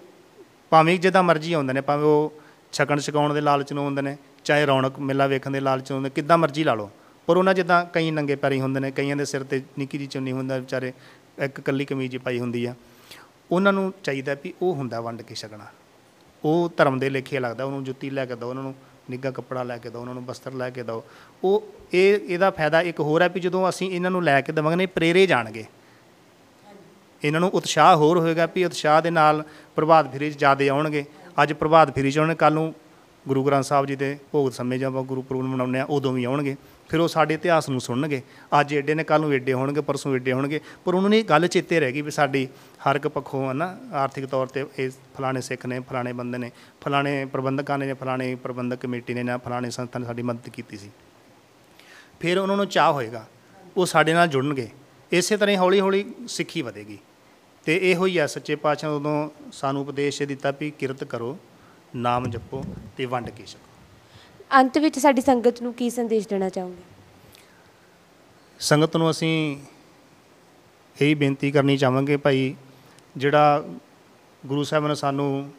ਭਾਵੇਂ ਜਿੱਦਾਂ ਮਰਜ਼ੀ ਆਉਂਦੇ ਨੇ, ਭਾਵੇਂ ਉਹ ਛਕਣ ਛਕਾਉਣ ਦੇ ਲਾਲਚ ਨੂੰ ਹੁੰਦੇ ਨੇ, ਚਾਹੇ ਰੌਣਕ ਮੇਲਾ ਵੇਖਣ ਦੇ ਲਾਲਚ ਨੂੰ ਹੁੰਦੇ ਕਿੱਦਾਂ ਮਰਜ਼ੀ ਲਾ ਲਓ। ਪਰ ਉਹਨਾਂ ਜਿੱਦਾਂ ਕਈ ਨੰਗੇ ਪੈਰੀ ਹੁੰਦੇ ਨੇ, ਕਈਆਂ ਦੇ ਸਿਰ ਤੇ ਨਿੱਕੀ ਜਿਹੀ ਚੁੰਨੀ ਹੁੰਦਾ, ਵਿਚਾਰੇ ਇੱਕ ਕੱਲੀ ਕਮੀਜ਼ ਹੀ ਪਾਈ ਹੁੰਦੀ ਆ। ਉਹਨਾਂ ਨੂੰ ਚਾਹੀਦਾ ਵੀ ਉਹ ਹੁੰਦਾ ਵੰਡ ਕੇ ਛਕਣਾ। ਉਹ ਧਰਮ ਦੇ ਲੇਖੇ ਲੱਗਦਾ, ਉਹਨੂੰ ਜੁੱਤੀ ਲੈ ਕੇ ਦਿਓ, ਉਹਨਾਂ ਨੂੰ ਨਿੱਘਾ ਕੱਪੜਾ ਲੈ ਕੇ ਦਿਓ, ਉਹਨਾਂ ਨੂੰ ਬਸਤਰ ਲੈ ਕੇ ਦਿਓ। ਉਹ, ਇਹ, ਇਹਦਾ ਫਾਇਦਾ ਇੱਕ ਹੋਰ ਹੈ ਵੀ ਜਦੋਂ ਅਸੀਂ ਇਹਨਾਂ ਨੂੰ ਲੈ ਕੇ ਦੇਵਾਂਗੇ ਨੇ ਪ੍ਰੇਰੇ ਜਾਣਗੇ। ਇਹਨਾਂ ਨੂੰ ਉਤਸ਼ਾਹ ਹੋਰ ਹੋਏਗਾ ਵੀ ਉਤਸ਼ਾਹ ਦੇ ਨਾਲ ਪ੍ਰਭਾਤ ਫੇਰੀ 'ਚ ਜ਼ਿਆਦੇ ਆਉਣਗੇ। ਅੱਜ ਪ੍ਰਭਾਤ ਫੇਰੀ 'ਚ ਆਉਣਗੇ ਕੱਲ ਨੂੰ ਗੁਰੂ ਗ੍ਰੰਥ ਸਾਹਿਬ ਜੀ ਦੇ ਭੋਗ ਸਮੇਂ ਜਾਂ ਆਪਾਂ ਗੁਰੂ ਪੁਰਬ ਮਨਾਉਂਦੇ ਆ ਉਦੋਂ ਵੀ ਆਉਣਗੇ। ਫਿਰ ਉਹ ਸਾਡੇ ਇਤਿਹਾਸ ਨੂੰ ਸੁਣਨਗੇ। ਅੱਜ ਏਡੇ ਨੇ ਕੱਲ ਨੂੰ ਏਡੇ ਹੋਣਗੇ, ਪਰਸੋਂ ਏਡੇ ਹੋਣਗੇ। ਪਰ ਉਹਨਾਂ ਨੂੰ ਇਹ ਗੱਲ ਚੇਤੇ ਰਹਿ ਗਈ ਵੀ ਸਾਡੀ ਹਰ ਇੱਕ ਪੱਖੋਂ ਹੈ ਨਾ, ਆਰਥਿਕ ਤੌਰ ਤੇ ਇਹ ਫਲਾਣੇ ਸਿੱਖ ਨੇ, ਫਲਾਣੇ ਬੰਦੇ ਨੇ, ਫਲਾਣੇ ਪ੍ਰਬੰਧਕਾਂ ਨੇ ਜਾਂ ਫਲਾਣੇ ਪ੍ਰਬੰਧਕ ਕਮੇਟੀ ਨੇ ਜਾਂ ਫਲਾਣੇ ਸੰਸਥਾ ਨੇ ਸਾਡੀ ਮਦਦ ਕੀਤੀ ਸੀ। ਫਿਰ ਉਹਨਾਂ ਨੂੰ ਚਾਹ ਹੋਏਗਾ, ਉਹ ਸਾਡੇ ਨਾਲ ਜੁੜਨਗੇ। ਇਸੇ ਤਰ੍ਹਾਂ ਹੀ ਹੌਲੀ ਹੌਲੀ ਸਿੱਖੀ ਵਧੇਗੀ। ਤੇ ਇਹੋ ਹੀ ਆ ਸੱਚੇ ਪਾਤਸ਼ਾਹ ਨੇ ਉਦੋਂ ਸਾਨੂੰ ਉਪਦੇਸ਼ ਇਹ ਦਿੱਤਾ ਵੀ ਕਿਰਤ ਕਰੋ ਨਾਮ ਜਪੋ ਤੇ ਵੰਡ ਕੇ ਛਕੋ। ਅੰਤ ਵਿੱਚ ਸਾਡੀ ਸੰਗਤ ਨੂੰ ਕੀ ਸੰਦੇਸ਼ ਦੇਣਾ ਚਾਹੋਗੇ? ਸੰਗਤ ਨੂੰ ਅਸੀਂ ਇਹੀ ਬੇਨਤੀ ਕਰਨੀ ਚਾਹਾਂਗੇ ਭਾਈ ਜਿਹੜਾ ਗੁਰੂ ਸਾਹਿਬ ਨੇ ਸਾਨੂੰ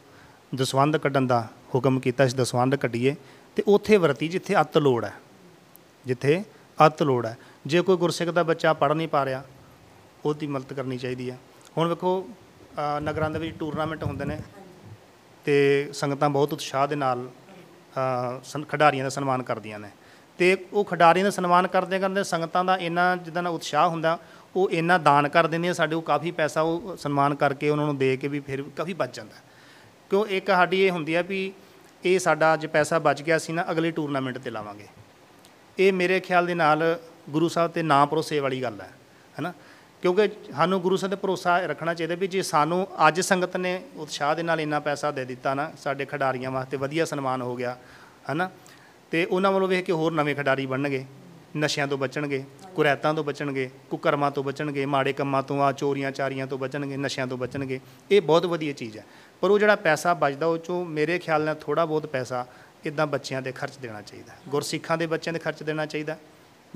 ਦਸਵੰਧ ਕੱਢਣ ਦਾ ਹੁਕਮ ਕੀਤਾ ਸੀ ਦਸਵੰਧ ਕੱਢੀਏ ਤੇ ਉੱਥੇ ਵਰਤੀ ਜਿੱਥੇ ਅੱਤ ਲੋੜ ਹੈ ਜਿੱਥੇ ਅੱਤ ਲੋੜ ਹੈ। ਜੇ ਕੋਈ ਗੁਰਸਿੱਖ ਦਾ ਬੱਚਾ ਪੜ੍ਹ ਨਹੀਂ ਪਾ ਰਿਹਾ ਉਹਦੀ ਮਦਦ ਕਰਨੀ ਚਾਹੀਦੀ ਹੈ। ਹੁਣ ਵੇਖੋ ਅ, ਨਗਰਾਂ ਦੇ ਵਿੱਚ ਟੂਰਨਾਮੈਂਟ ਹੁੰਦੇ ਨੇ ਤੇ ਸੰਗਤਾਂ ਬਹੁਤ ਉਤਸ਼ਾਹ ਦੇ ਨਾਲ ਅ, ਸਨ- ਖਿਡਾਰੀਆਂ ਦਾ ਸਨਮਾਨ ਕਰਦੀਆਂ ਨੇ। ਤੇ ਉਹ ਖਿਡਾਰੀਆਂ ਦਾ ਸਨਮਾਨ ਕਰਦੇ ਕਰਦੇ ਸੰਗਤਾਂ ਦਾ ਇੰਨਾ ਜਿੱਦਾਂ ਦਾ ਉਤਸ਼ਾਹ ਹੁੰਦਾ ਉਹ ਇੰਨਾ ਦਾਨ ਕਰ ਦਿੰਦੀਆਂ ਸਾਡੇ ਕੋਲ ਕਾਫੀ ਪੈਸਾ ਉਹ ਸਨਮਾਨ ਕਰਕੇ ਉਹਨਾਂ ਨੂੰ ਦੇ ਕੇ ਵੀ ਫਿਰ ਕਾਫੀ ਬਚ ਜਾਂਦਾ। ਕਿਉਂ ਇੱਕ ਸਾਡੀ ਇਹ ਹੁੰਦੀ ਆ ਵੀ ਇਹ ਸਾਡਾ ਅੱਜ ਪੈਸਾ ਬਚ ਗਿਆ ਸੀ ਨਾ ਅਗਲੇ ਟੂਰਨਾਮੈਂਟ ਤੇ ਲਾਵਾਂਗੇ। ਇਹ ਮੇਰੇ ਖਿਆਲ ਦੇ ਨਾਲ ਗੁਰੂ ਸਾਹਿਬ ਤੇ ਨਾ ਭਰੋਸੇ ਵਾਲੀ ਗੱਲ ਹੈ ਹੈਨਾ? ਕਿਉਂਕਿ ਸਾਨੂੰ ਗੁਰੂ ਸਾਹਿਬ ਤੇ ਭਰੋਸਾ ਰੱਖਣਾ ਚਾਹੀਦਾ ਵੀ ਜੇ ਸਾਨੂੰ ਅੱਜ ਸੰਗਤ ਨੇ ਉਤਸ਼ਾਹ ਦੇ ਨਾਲ ਇੰਨਾ ਪੈਸਾ ਦੇ ਦਿੱਤਾ ਨਾ, ਸਾਡੇ ਖਿਡਾਰੀਆਂ ਵਾਸਤੇ ਵਧੀਆ ਸਨਮਾਨ ਹੋ ਗਿਆ, ਹੈਨਾ? ਤੇ ਉਹਨਾਂ ਵੱਲੋਂ ਵੇਖ ਕੇ ਹੋਰ ਨਵੇਂ ਖਿਡਾਰੀ ਬਣਨਗੇ, ਨਸ਼ਿਆਂ ਤੋਂ ਬਚਣਗੇ ਕੁਰੈਤਾਂ ਤੋਂ ਬਚਣਗੇ, ਕੁਕਰਮਾਂ ਤੋਂ ਬਚਣਗੇ, ਮਾੜੇ ਕੰਮਾਂ ਤੋਂ ਆ, ਚੋਰੀਆਂ ਚਾਰੀਆਂ ਤੋਂ ਬਚਣਗੇ, ਨਸ਼ਿਆਂ ਤੋਂ ਬਚਣਗੇ, ਇਹ ਬਹੁਤ ਵਧੀਆ ਚੀਜ਼ ਹੈ। ਪਰ ਉਹ ਜਿਹੜਾ ਪੈਸਾ ਬਚਦਾ, ਉਹ ਚੋਂ ਮੇਰੇ ਖਿਆਲ ਨਾਲ ਥੋੜਾ ਬਹੁਤ ਪੈਸਾ ਇਦਾਂ ਬੱਚਿਆਂ ਦੇ ਖਰਚ ਦੇਣਾ ਚਾਹੀਦਾ, ਗੁਰਸਿੱਖਾਂ ਦੇ ਬੱਚਿਆਂ ਦੇ ਖਰਚ ਦੇਣਾ ਚਾਹੀਦਾ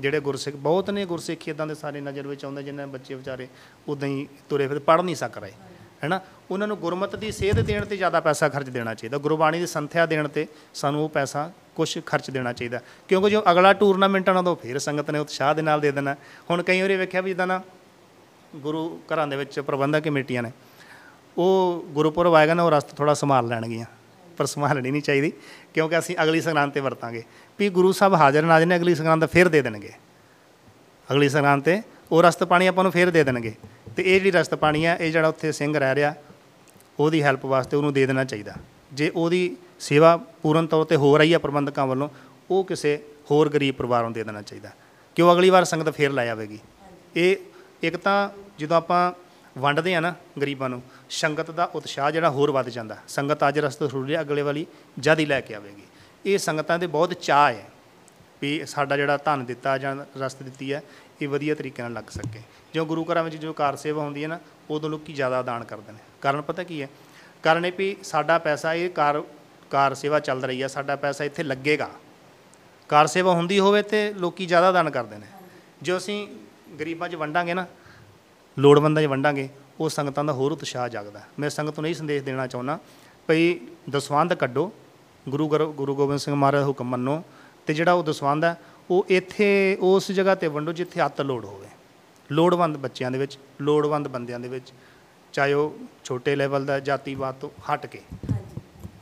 ਜਿਹੜੇ ਗੁਰਸਿੱਖ, ਬਹੁਤ ਨੇ ਗੁਰਸਿੱਖ ਇਦਾਂ ਦੇ ਸਾਰੇ ਨਜ਼ਰ ਵਿੱਚ ਆਉਂਦੇ ਜਿਨ੍ਹਾਂ ਦੇ ਬੱਚੇ ਵਿਚਾਰੇ ਉਦਾਂ ਹੀ ਤੁਰੇ ਫਿਰ ਪੜ੍ਹ ਨਹੀਂ ਸਕ ਰਹੇ, ਹੈਨਾ? ਉਹਨਾਂ ਨੂੰ ਗੁਰਮਤ ਦੀ ਸੇਧ ਦੇਣ ਤੇ ਜ਼ਿਆਦਾ ਪੈਸਾ ਖਰਚ ਦੇਣਾ ਚਾਹੀਦਾ, ਗੁਰਬਾਣੀ ਦੀ ਸੰਥਿਆ ਦੇਣ ਤੇ ਸਾਨੂੰ ਉਹ ਪੈਸਾ ਕੁਝ ਖਰਚ ਦੇਣਾ ਚਾਹੀਦਾ। ਕਿਉਂਕਿ ਜੋ ਅਗਲਾ ਟੂਰਨਾਮੈਂਟ ਆਉਣਾ ਤਾਂ ਉਹ ਫਿਰ ਸੰਗਤ ਨੇ ਉਤਸ਼ਾਹ ਦੇ ਨਾਲ ਦੇ ਦੇਣਾ। ਹੁਣ ਕਈ ਵਾਰੀ ਵੇਖਿਆ ਵੀ ਜਿੱਦਾਂ ਨਾ ਗੁਰੂ ਘਰਾਂ ਦੇ ਵਿੱਚ ਪ੍ਰਬੰਧਕ ਕਮੇਟੀਆਂ ਨੇ, ਉਹ ਗੁਰਪੁਰਬ ਆਏਗਾ ਨਾ, ਉਹ ਰਸਤਾ ਥੋੜਾ ਸੰਭਾਲ ਲੈਣਗੀਆਂ। ਪਰ ਸੰਭਾਲਣੀ ਨਹੀਂ ਚਾਹੀਦੀ, ਕਿਉਂਕਿ ਅਸੀਂ ਅਗਲੀ ਸੰਗਰਾਂਦ ਤੇ ਵਰਤਾਂਗੇ। ਵੀ ਗੁਰੂ ਸਾਹਿਬ ਹਾਜ਼ਰ ਨਾਜ਼ਰ ਨੇ ਅਗਲੀ ਸੰਗਰਾਂਦ ਫਿਰ ਦੇ ਦੇਣਗੇ। ਅਗਲੀ ਸੰਗਰਾਂਦ ਤੇ ਉਹ ਰਸਤ ਪਾਣੀ ਆਪਾਂ ਨੂੰ ਫਿਰ ਦੇ ਦੇਣਗੇ। ਤੇ ਇਹ ਜਿਹੜੀ ਰਸਤ ਪਾਣੀ ਆ, ਇਹ ਜਿਹੜਾ ਉੱਥੇ ਸਿੰਘ ਰਹਿ ਰਿਹਾ, ਉਹਦੀ ਹੈਲਪ ਵਾਸਤੇ ਉਹਨੂੰ ਦੇ ਦੇਣਾ ਚਾਹੀਦਾ। ਜੇ ਉਹਦੀ ਸੇਵਾ ਪੂਰਨ ਤੌਰ ਤੇ ਹੋ ਰਹੀ ਆ ਪ੍ਰਬੰਧਕਾਂ ਵੱਲੋਂ, ਉਹ ਕਿਸੇ ਹੋਰ ਗਰੀਬ ਪਰਿਵਾਰ ਨੂੰ ਦੇ ਦੇਣਾ ਚਾਹੀਦਾ। ਕਿ ਉਹ ਅਗਲੀ ਵਾਰ ਸੰਗਤ ਫੇਰ ਲੈ ਆਵੇਗੀ? ਇਹ ਇੱਕ ਤਾਂ ਜਦੋਂ ਆਪਾਂ ਵੰਡਦੇ ਆ ਨਾ ਗਰੀਬਾਂ ਨੂੰ, ਸੰਗਤ ਦਾ ਉਤਸ਼ਾਹ ਜਿਹੜਾ ਹੋਰ ਵੱਧ ਜਾਂਦਾ। ਸੰਗਤ ਅੱਜ ਰਸਤੇ ਥੋੜੀ ਅਗਲੇ ਵਾਲੀ ਜਦ ਹੀ ਲੈ ਕੇ ਆਵੇਗੀ। ਇਹ ਸੰਗਤਾਂ ਦੇ ਬਹੁਤ ਚਾਹ ਹੈ ਵੀ ਸਾਡਾ ਜਿਹੜਾ ਧਨ ਦਿੱਤਾ ਜਾਂ ਰਸਤ ਦਿੱਤੀ ਹੈ, ਇਹ ਵਧੀਆ ਤਰੀਕੇ ਨਾਲ ਲੱਗ ਸਕੇ। ਜੋ ਗੁਰੂ ਘਰਾਂ ਵਿੱਚ ਜੋ ਕਾਰ ਸੇਵਾ ਹੁੰਦੀ ਹੈ ਨਾ, ਉਦੋਂ ਲੋਕੀ ਜ਼ਿਆਦਾ ਦਾਨ ਕਰਦੇ ਨੇ। ਕਾਰਨ ਪਤਾ ਕੀ ਹੈ? ਕਾਰਨ ਇਹ ਵੀ ਸਾਡਾ ਪੈਸਾ ਇਹ ਕਾਰ ਕਾਰ ਸੇਵਾ ਚੱਲ ਰਹੀ ਹੈ, ਸਾਡਾ ਪੈਸਾ ਇੱਥੇ ਲੱਗੇਗਾ। ਕਾਰ ਸੇਵਾ ਹੁੰਦੀ ਹੋਵੇ ਤੇ ਲੋਕੀ ਜ਼ਿਆਦਾ ਦਾਨ ਕਰਦੇ ਨੇ। ਜੋ ਅਸੀਂ ਗਰੀਬਾਂ 'ਚ ਵੰਡਾਂਗੇ ਨਾ ਲੋੜਵੰਦਾਂ 'ਚ ਵੰਡਾਂਗੇ ਉਹ ਸੰਗਤਾਂ ਦਾ ਹੋਰ ਉਤਸ਼ਾਹ ਜਾਗਦਾ। ਮੈਂ ਸੰਗਤ ਨੂੰ ਇਹ ਸੰਦੇਸ਼ ਦੇਣਾ ਚਾਹੁੰਦਾ ਭਈ ਦਸਵੰਧ ਕੱਢੋ ਗੁਰੂ ਗਰ- ਗੋਬਿੰਦ ਸਿੰਘ ਮਹਾਰਾਜ ਹੁਕਮ ਮੰਨੋ ਤੇ ਜਿਹੜਾ ਉਹ ਦਸਵੰਧ ਹੈ ਉਹ ਇੱਥੇ ਉਸ ਜਗ੍ਹਾ ਤੇ ਵੰਡੋ ਜਿੱਥੇ ਅੱਤ ਲੋੜ ਹੋਵੇ। ਲੋੜਵੰਦ ਬੱਚਿਆਂ ਦੇ ਵਿੱਚ ਲੋੜਵੰਦ ਬੰਦਿਆਂ ਦੇ ਵਿੱਚ ਚਾਹੇ ਉਹ ਛੋਟੇ ਲੈਵਲ ਦਾ ਜਾਤੀਵਾਦ ਤੋਂ ਹਟ ਕੇ।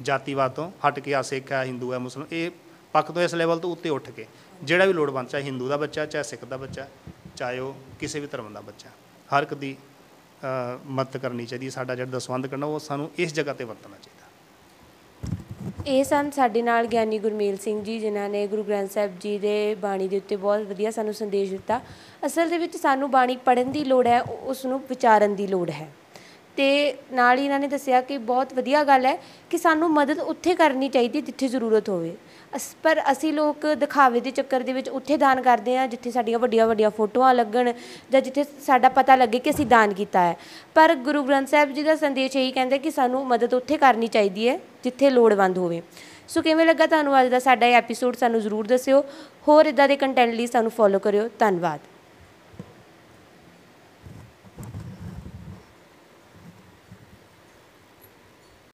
ਜਾਤੀਵਾਦ ਤੋਂ ਹਟ ਕੇ ਆ ਸਿੱਖ ਹੈ ਹਿੰਦੂ ਹੈ ਮੁਸਲਮਾਨ ਇਹ ਪੱਖ ਤੋਂ ਇਸ ਲੈਵਲ ਤੋਂ ਉੱਤੇ ਉੱਠ ਕੇ ਜਿਹੜਾ ਵੀ ਲੋੜਵੰਦ ਚਾਹੇ ਹਿੰਦੂ ਦਾ ਬੱਚਾ ਚਾਹੇ ਸਿੱਖ ਦਾ ਬੱਚਾ ਚਾਹੇ ਉਹ ਕਿਸੇ ਵੀ ਧਰਮ ਦਾ ਬੱਚਾ। ਹਰ ਇੱਕ ਦੀ ਅ, ਮਦਦ ਕਰਨੀ ਚਾਹੀਦੀ ਸਾਡਾ ਜਿਹੜਾ ਦਸਵੰਧ ਕਰਨਾ ਉਹ ਸਾਨੂੰ ਇਸ ਜਗ੍ਹਾ ਤੇ ਵਰਤਣਾ ਚਾਹੀਦਾ। ਇਹ ਸਨ ਸਾਡੇ ਨਾਲ ਗਿਆਨੀ ਗੁਰਮੇਲ ਸਿੰਘ ਜੀ ਜਿਨ੍ਹਾਂ ਨੇ ਗੁਰੂ ਗ੍ਰੰਥ ਸਾਹਿਬ ਜੀ ਦੇ ਬਾਣੀ ਦੇ ਉੱਤੇ ਬਹੁਤ ਵਧੀਆ ਸਾਨੂੰ ਸੰਦੇਸ਼ ਦਿੱਤਾ। ਅਸਲ ਦੇ ਵਿੱਚ ਸਾਨੂੰ ਬਾਣੀ ਪੜ੍ਹਨ ਦੀ ਲੋੜ ਹੈ ਉਸ ਨੂੰ ਵਿਚਾਰਨ ਦੀ ਲੋੜ ਹੈ। ਤੇ ਨਾਲ ਹੀ ਇਹਨਾਂ ਨੇ ਦੱਸਿਆ ਕਿ ਬਹੁਤ ਵਧੀਆ ਗੱਲ ਹੈ ਕਿ ਸਾਨੂੰ ਮਦਦ ਉੱਥੇ ਕਰਨੀ ਚਾਹੀਦੀ ਜਿੱਥੇ ਜ਼ਰੂਰਤ ਹੋਵੇ। ਅਸ ਪਰ ਅਸੀਂ ਲੋਕ ਦਿਖਾਵੇ ਦੇ ਚੱਕਰ ਦੇ ਵਿੱਚ ਉੱਥੇ ਦਾਨ ਕਰਦੇ ਹਾਂ, ਜਿੱਥੇ ਸਾਡੀਆਂ ਵੱਡੀਆਂ ਵੱਡੀਆਂ ਫੋਟੋਆਂ ਲੱਗਣ ਜਾਂ ਜਿੱਥੇ ਸਾਡਾ ਪਤਾ ਲੱਗੇ ਕਿ ਅਸੀਂ ਦਾਨ ਕੀਤਾ ਹੈ। ਪਰ ਗੁਰੂ ਗ੍ਰੰਥ ਸਾਹਿਬ ਜੀ ਦਾ ਸੰਦੇਸ਼ ਇਹੀ ਕਹਿੰਦਾ ਕਿ ਸਾਨੂੰ ਮਦਦ ਉੱਥੇ ਕਰਨੀ ਚਾਹੀਦੀ ਹੈ, ਜਿੱਥੇ ਲੋੜਵੰਦ ਹੋਵੇ। ਸੋ ਕਿਵੇਂ ਲੱਗਾ ਤੁਹਾਨੂੰ ਅੱਜ ਦਾ ਸਾਡਾ ਇਹ ਐਪੀਸੋਡ ਸਾਨੂੰ ਜ਼ਰੂਰ ਦੱਸਿਓ। ਹੋਰ ਇਦਾਂ ਦੇ ਕੰਟੈਂਟ ਲਈ ਸਾਨੂੰ ਫੋਲੋ ਕਰਿਓ। ਧੰਨਵਾਦ।